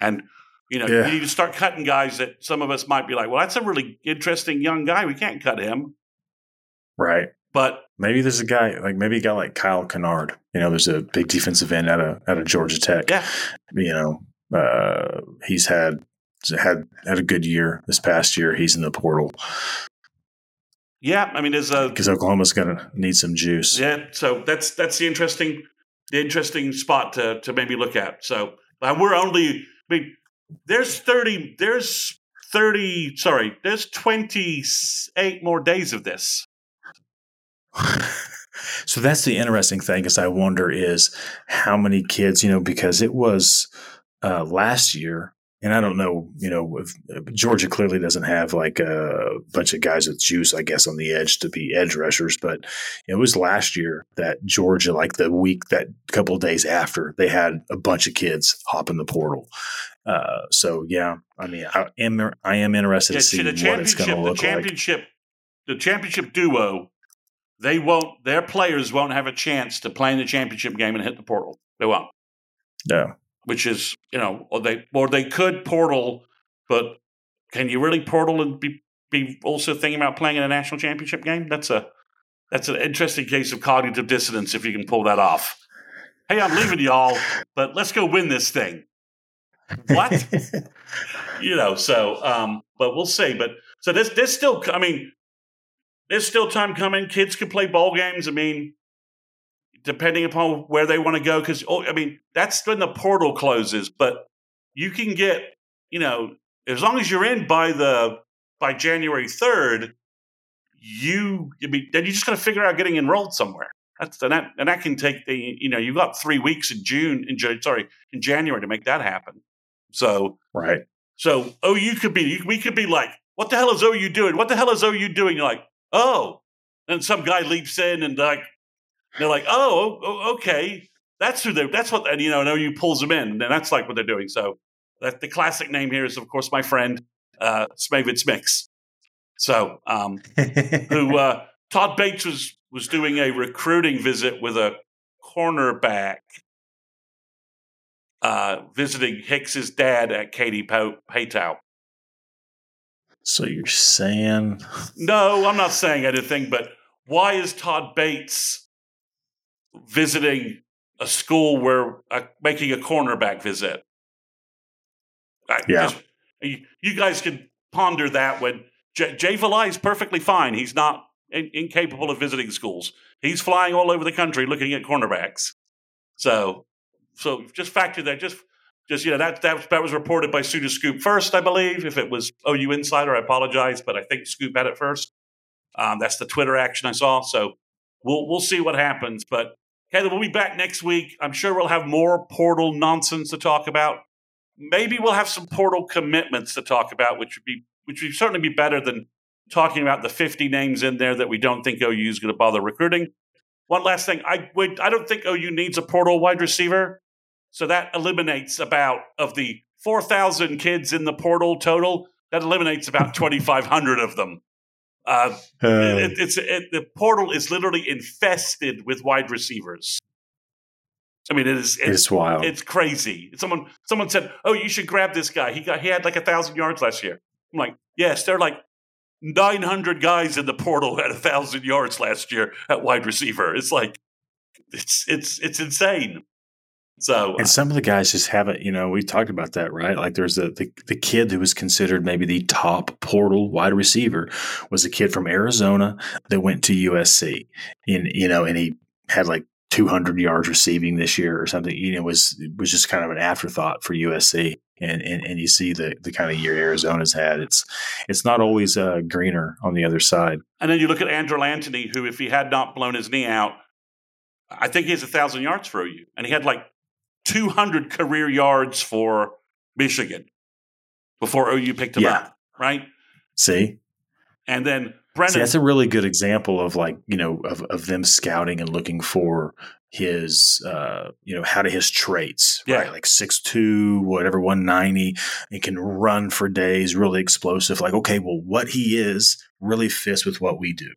and you know Yeah. you need to start cutting guys that some of us might be like, well, that's a really interesting young guy. We can't cut him, right. but Maybe there's a guy like maybe a guy like Kyle Kennard. You know, there's a big defensive end out of out of Georgia Tech. yeah, You know, uh, he's had had had a good year this past year. He's in the portal yeah. I mean, there's a because Oklahoma's going to need some juice. Yeah, so that's that's the interesting the interesting spot to to maybe look at. So uh, we're only I mean there's 30 there's 30 sorry, there's 28 more days of this. so that's the interesting thing is I wonder is how many kids, you know, because it was uh, last year, and I don't know, you know, if, Georgia clearly doesn't have like a bunch of guys with juice, I guess, on the edge to be edge rushers, but it was last year that Georgia, like the week that couple of days after, they had a bunch of kids hop in the portal. Uh, so yeah, I mean, I am I am interested Yeah, to see see, what it's going championship to the look like. championship the championship duo they won't their players won't have a chance to play in the championship game and hit the portal. They won't. No, which is you know or they or they could portal but can you really portal and be be also thinking about playing in a national championship game? That's a that's an interesting case of cognitive dissonance if you can pull that off. Hey i'm leaving y'all but let's go win this thing. What? You know so um but we'll see but so this this still i mean there's still time coming. Kids can play ball games. I mean depending upon where they want to go because oh, i mean that's when the portal closes but you can get you know as long as you're in by the by january 3rd you I mean, then you just got to figure out getting enrolled somewhere that's and that and that can take the you know you've got three weeks in june in sorry in january to make that happen so right. so oh, OU could be, we could be like, what the hell is OU doing? What the hell is OU doing? You're like, oh. And some guy leaps in and like, they're like, oh, okay. That's who they, that's what, and you know, and OU pulls them in. And that's like what they're doing. So that the classic name here is, of course, my friend, uh, Smavid Smix. So, um, who, uh, Todd Bates was, was doing a recruiting visit with a cornerback uh, visiting Hicks's dad at Katy po- Paetow. so you're saying No, I'm not saying anything, but why is Todd Bates visiting a school where uh, making a cornerback visit? I Yeah. just- you, you guys can ponder that when J- Jay Valai is perfectly fine. He's not in- incapable of visiting schools. He's flying all over the country looking at cornerbacks. So, so just factor that. Just, just you know that that that was reported by Sooner Scoop first, I believe. If it was OU Insider, I apologize, but I think Scoop had it first. Um, that's the Twitter action I saw. So we'll we'll see what happens. But Heather, we'll be back next week. I'm sure we'll have more portal nonsense to talk about. Maybe we'll have some portal commitments to talk about, which would be which would certainly be better than talking about the 50 names in there that we don't think OU is going to bother recruiting. One last thing, I would I don't think OU needs a portal wide receiver, so that eliminates about of the 4,000 kids in the portal total. That eliminates about 2,500 of them. Uh, it, it's it, the portal is literally infested with wide receivers. I mean, it is it's, it's wild. it's crazy. Someone someone said, "Oh, you should grab this guy. He got he had like a thousand yards last year." I'm like, "Yes, there are like 900 guys in the portal at a thousand yards last year at wide receiver." It's like it's it's it's insane. So, and some of the guys just haven't, you know, we talked about that, right? Like there's the, the, the kid who was considered maybe the top portal wide receiver was a kid from Arizona that went to USC and, you know, and he had like 200 yards receiving this year or something, you know, was, was just kind of an afterthought for USC. And, and, and you see the, the kind of year Arizona's had. It's, it's not always uh, greener on the other side. And then you look at Andrel Anthony, who, if he had not blown his knee out, I think he has a thousand yards for you. And he had like 200 career yards for Michigan before OU picked him yeah. up, right? See? And then Brenen. See, that's a really good example of like, you know, of, of them scouting and looking for his, uh, you know, how to his traits, yeah. right? Like six two, whatever, 190. He can run for days, really explosive. Like, okay, well, what he is really fits with what we do.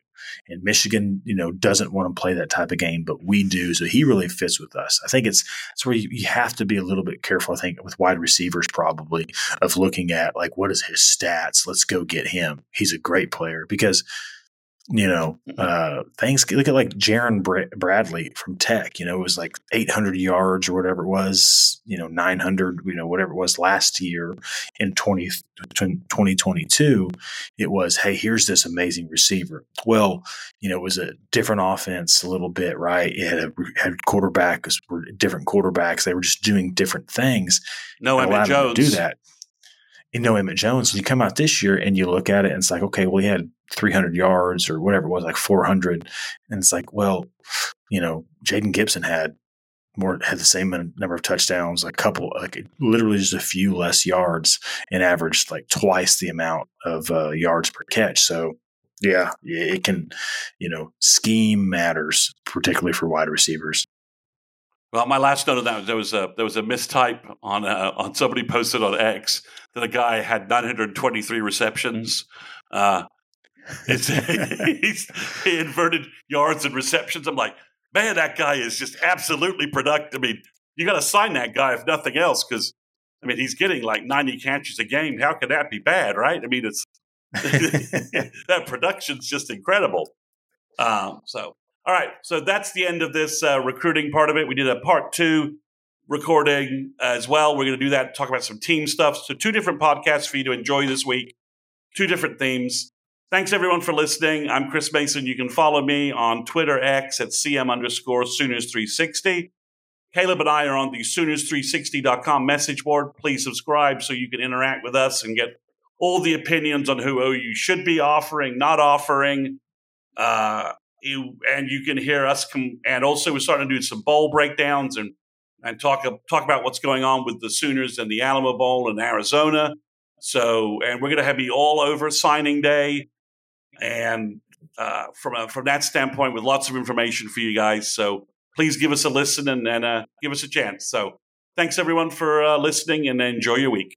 And Michigan, you know, doesn't want to play that type of game, but we do. So he really fits with us. I think it's it's where you, you have to be a little bit careful. I think with wide receivers, probably of looking at like what is his stats. Let's go get him. He's a great player because you know, uh, things look at like Jerand Bradley from Tech, you know, it was like 800 yards or whatever it was, you know, 900, you know, whatever it was last year in 20, 2022. It was, hey, here's this amazing receiver. Well, you know, it was a different offense a little bit, right? It had, a, had quarterbacks, were different quarterbacks. They were just doing different things. No, Emmett Jones. do that. You know, Emmett Jones, and you come out this year and you look at it and it's like, okay, well, he had 300 yards or whatever it was, like 400. And it's like, well, you know, Jayden Gibson had more, had the same number of touchdowns, a couple, like literally just a few less yards and averaged like twice the amount of uh, yards per catch. So, yeah, it can, you know, scheme matters, particularly for wide receivers. Well, my last note of that was there was a there was a mistype on uh, on somebody posted on X that a guy had 923 receptions. Uh, it's he inverted yards and receptions. I'm like, man, that guy is just absolutely productive. I mean, you got to sign that guy if nothing else, because I mean, he's getting like 90 catches a game. How could that be bad, right? I mean, it's that production's just incredible. Um, so, all right, so that's the end of this uh, recruiting part of it. We did a part two recording as well. We're going to do that, talk about some team stuff. So, two different podcasts for you to enjoy this week, two different themes. Thanks everyone for listening. I'm Chris Mason. You can follow me on Twitter X at CM underscore Sooners360. Caleb and I are on the Sooners360.com message board. Please subscribe so you can interact with us and get all the opinions on who OU should be offering, not offering. Uh, you, and you can hear us come, and also we're starting to do some bowl breakdowns and and talk talk about what's going on with the Sooners and the Alamo Bowl in Arizona. So, and we're going to have be all over signing day and uh, from from that standpoint, with lots of information for you guys. So please give us a listen and, and uh, give us a chance. So thanks everyone for uh, listening and enjoy your week.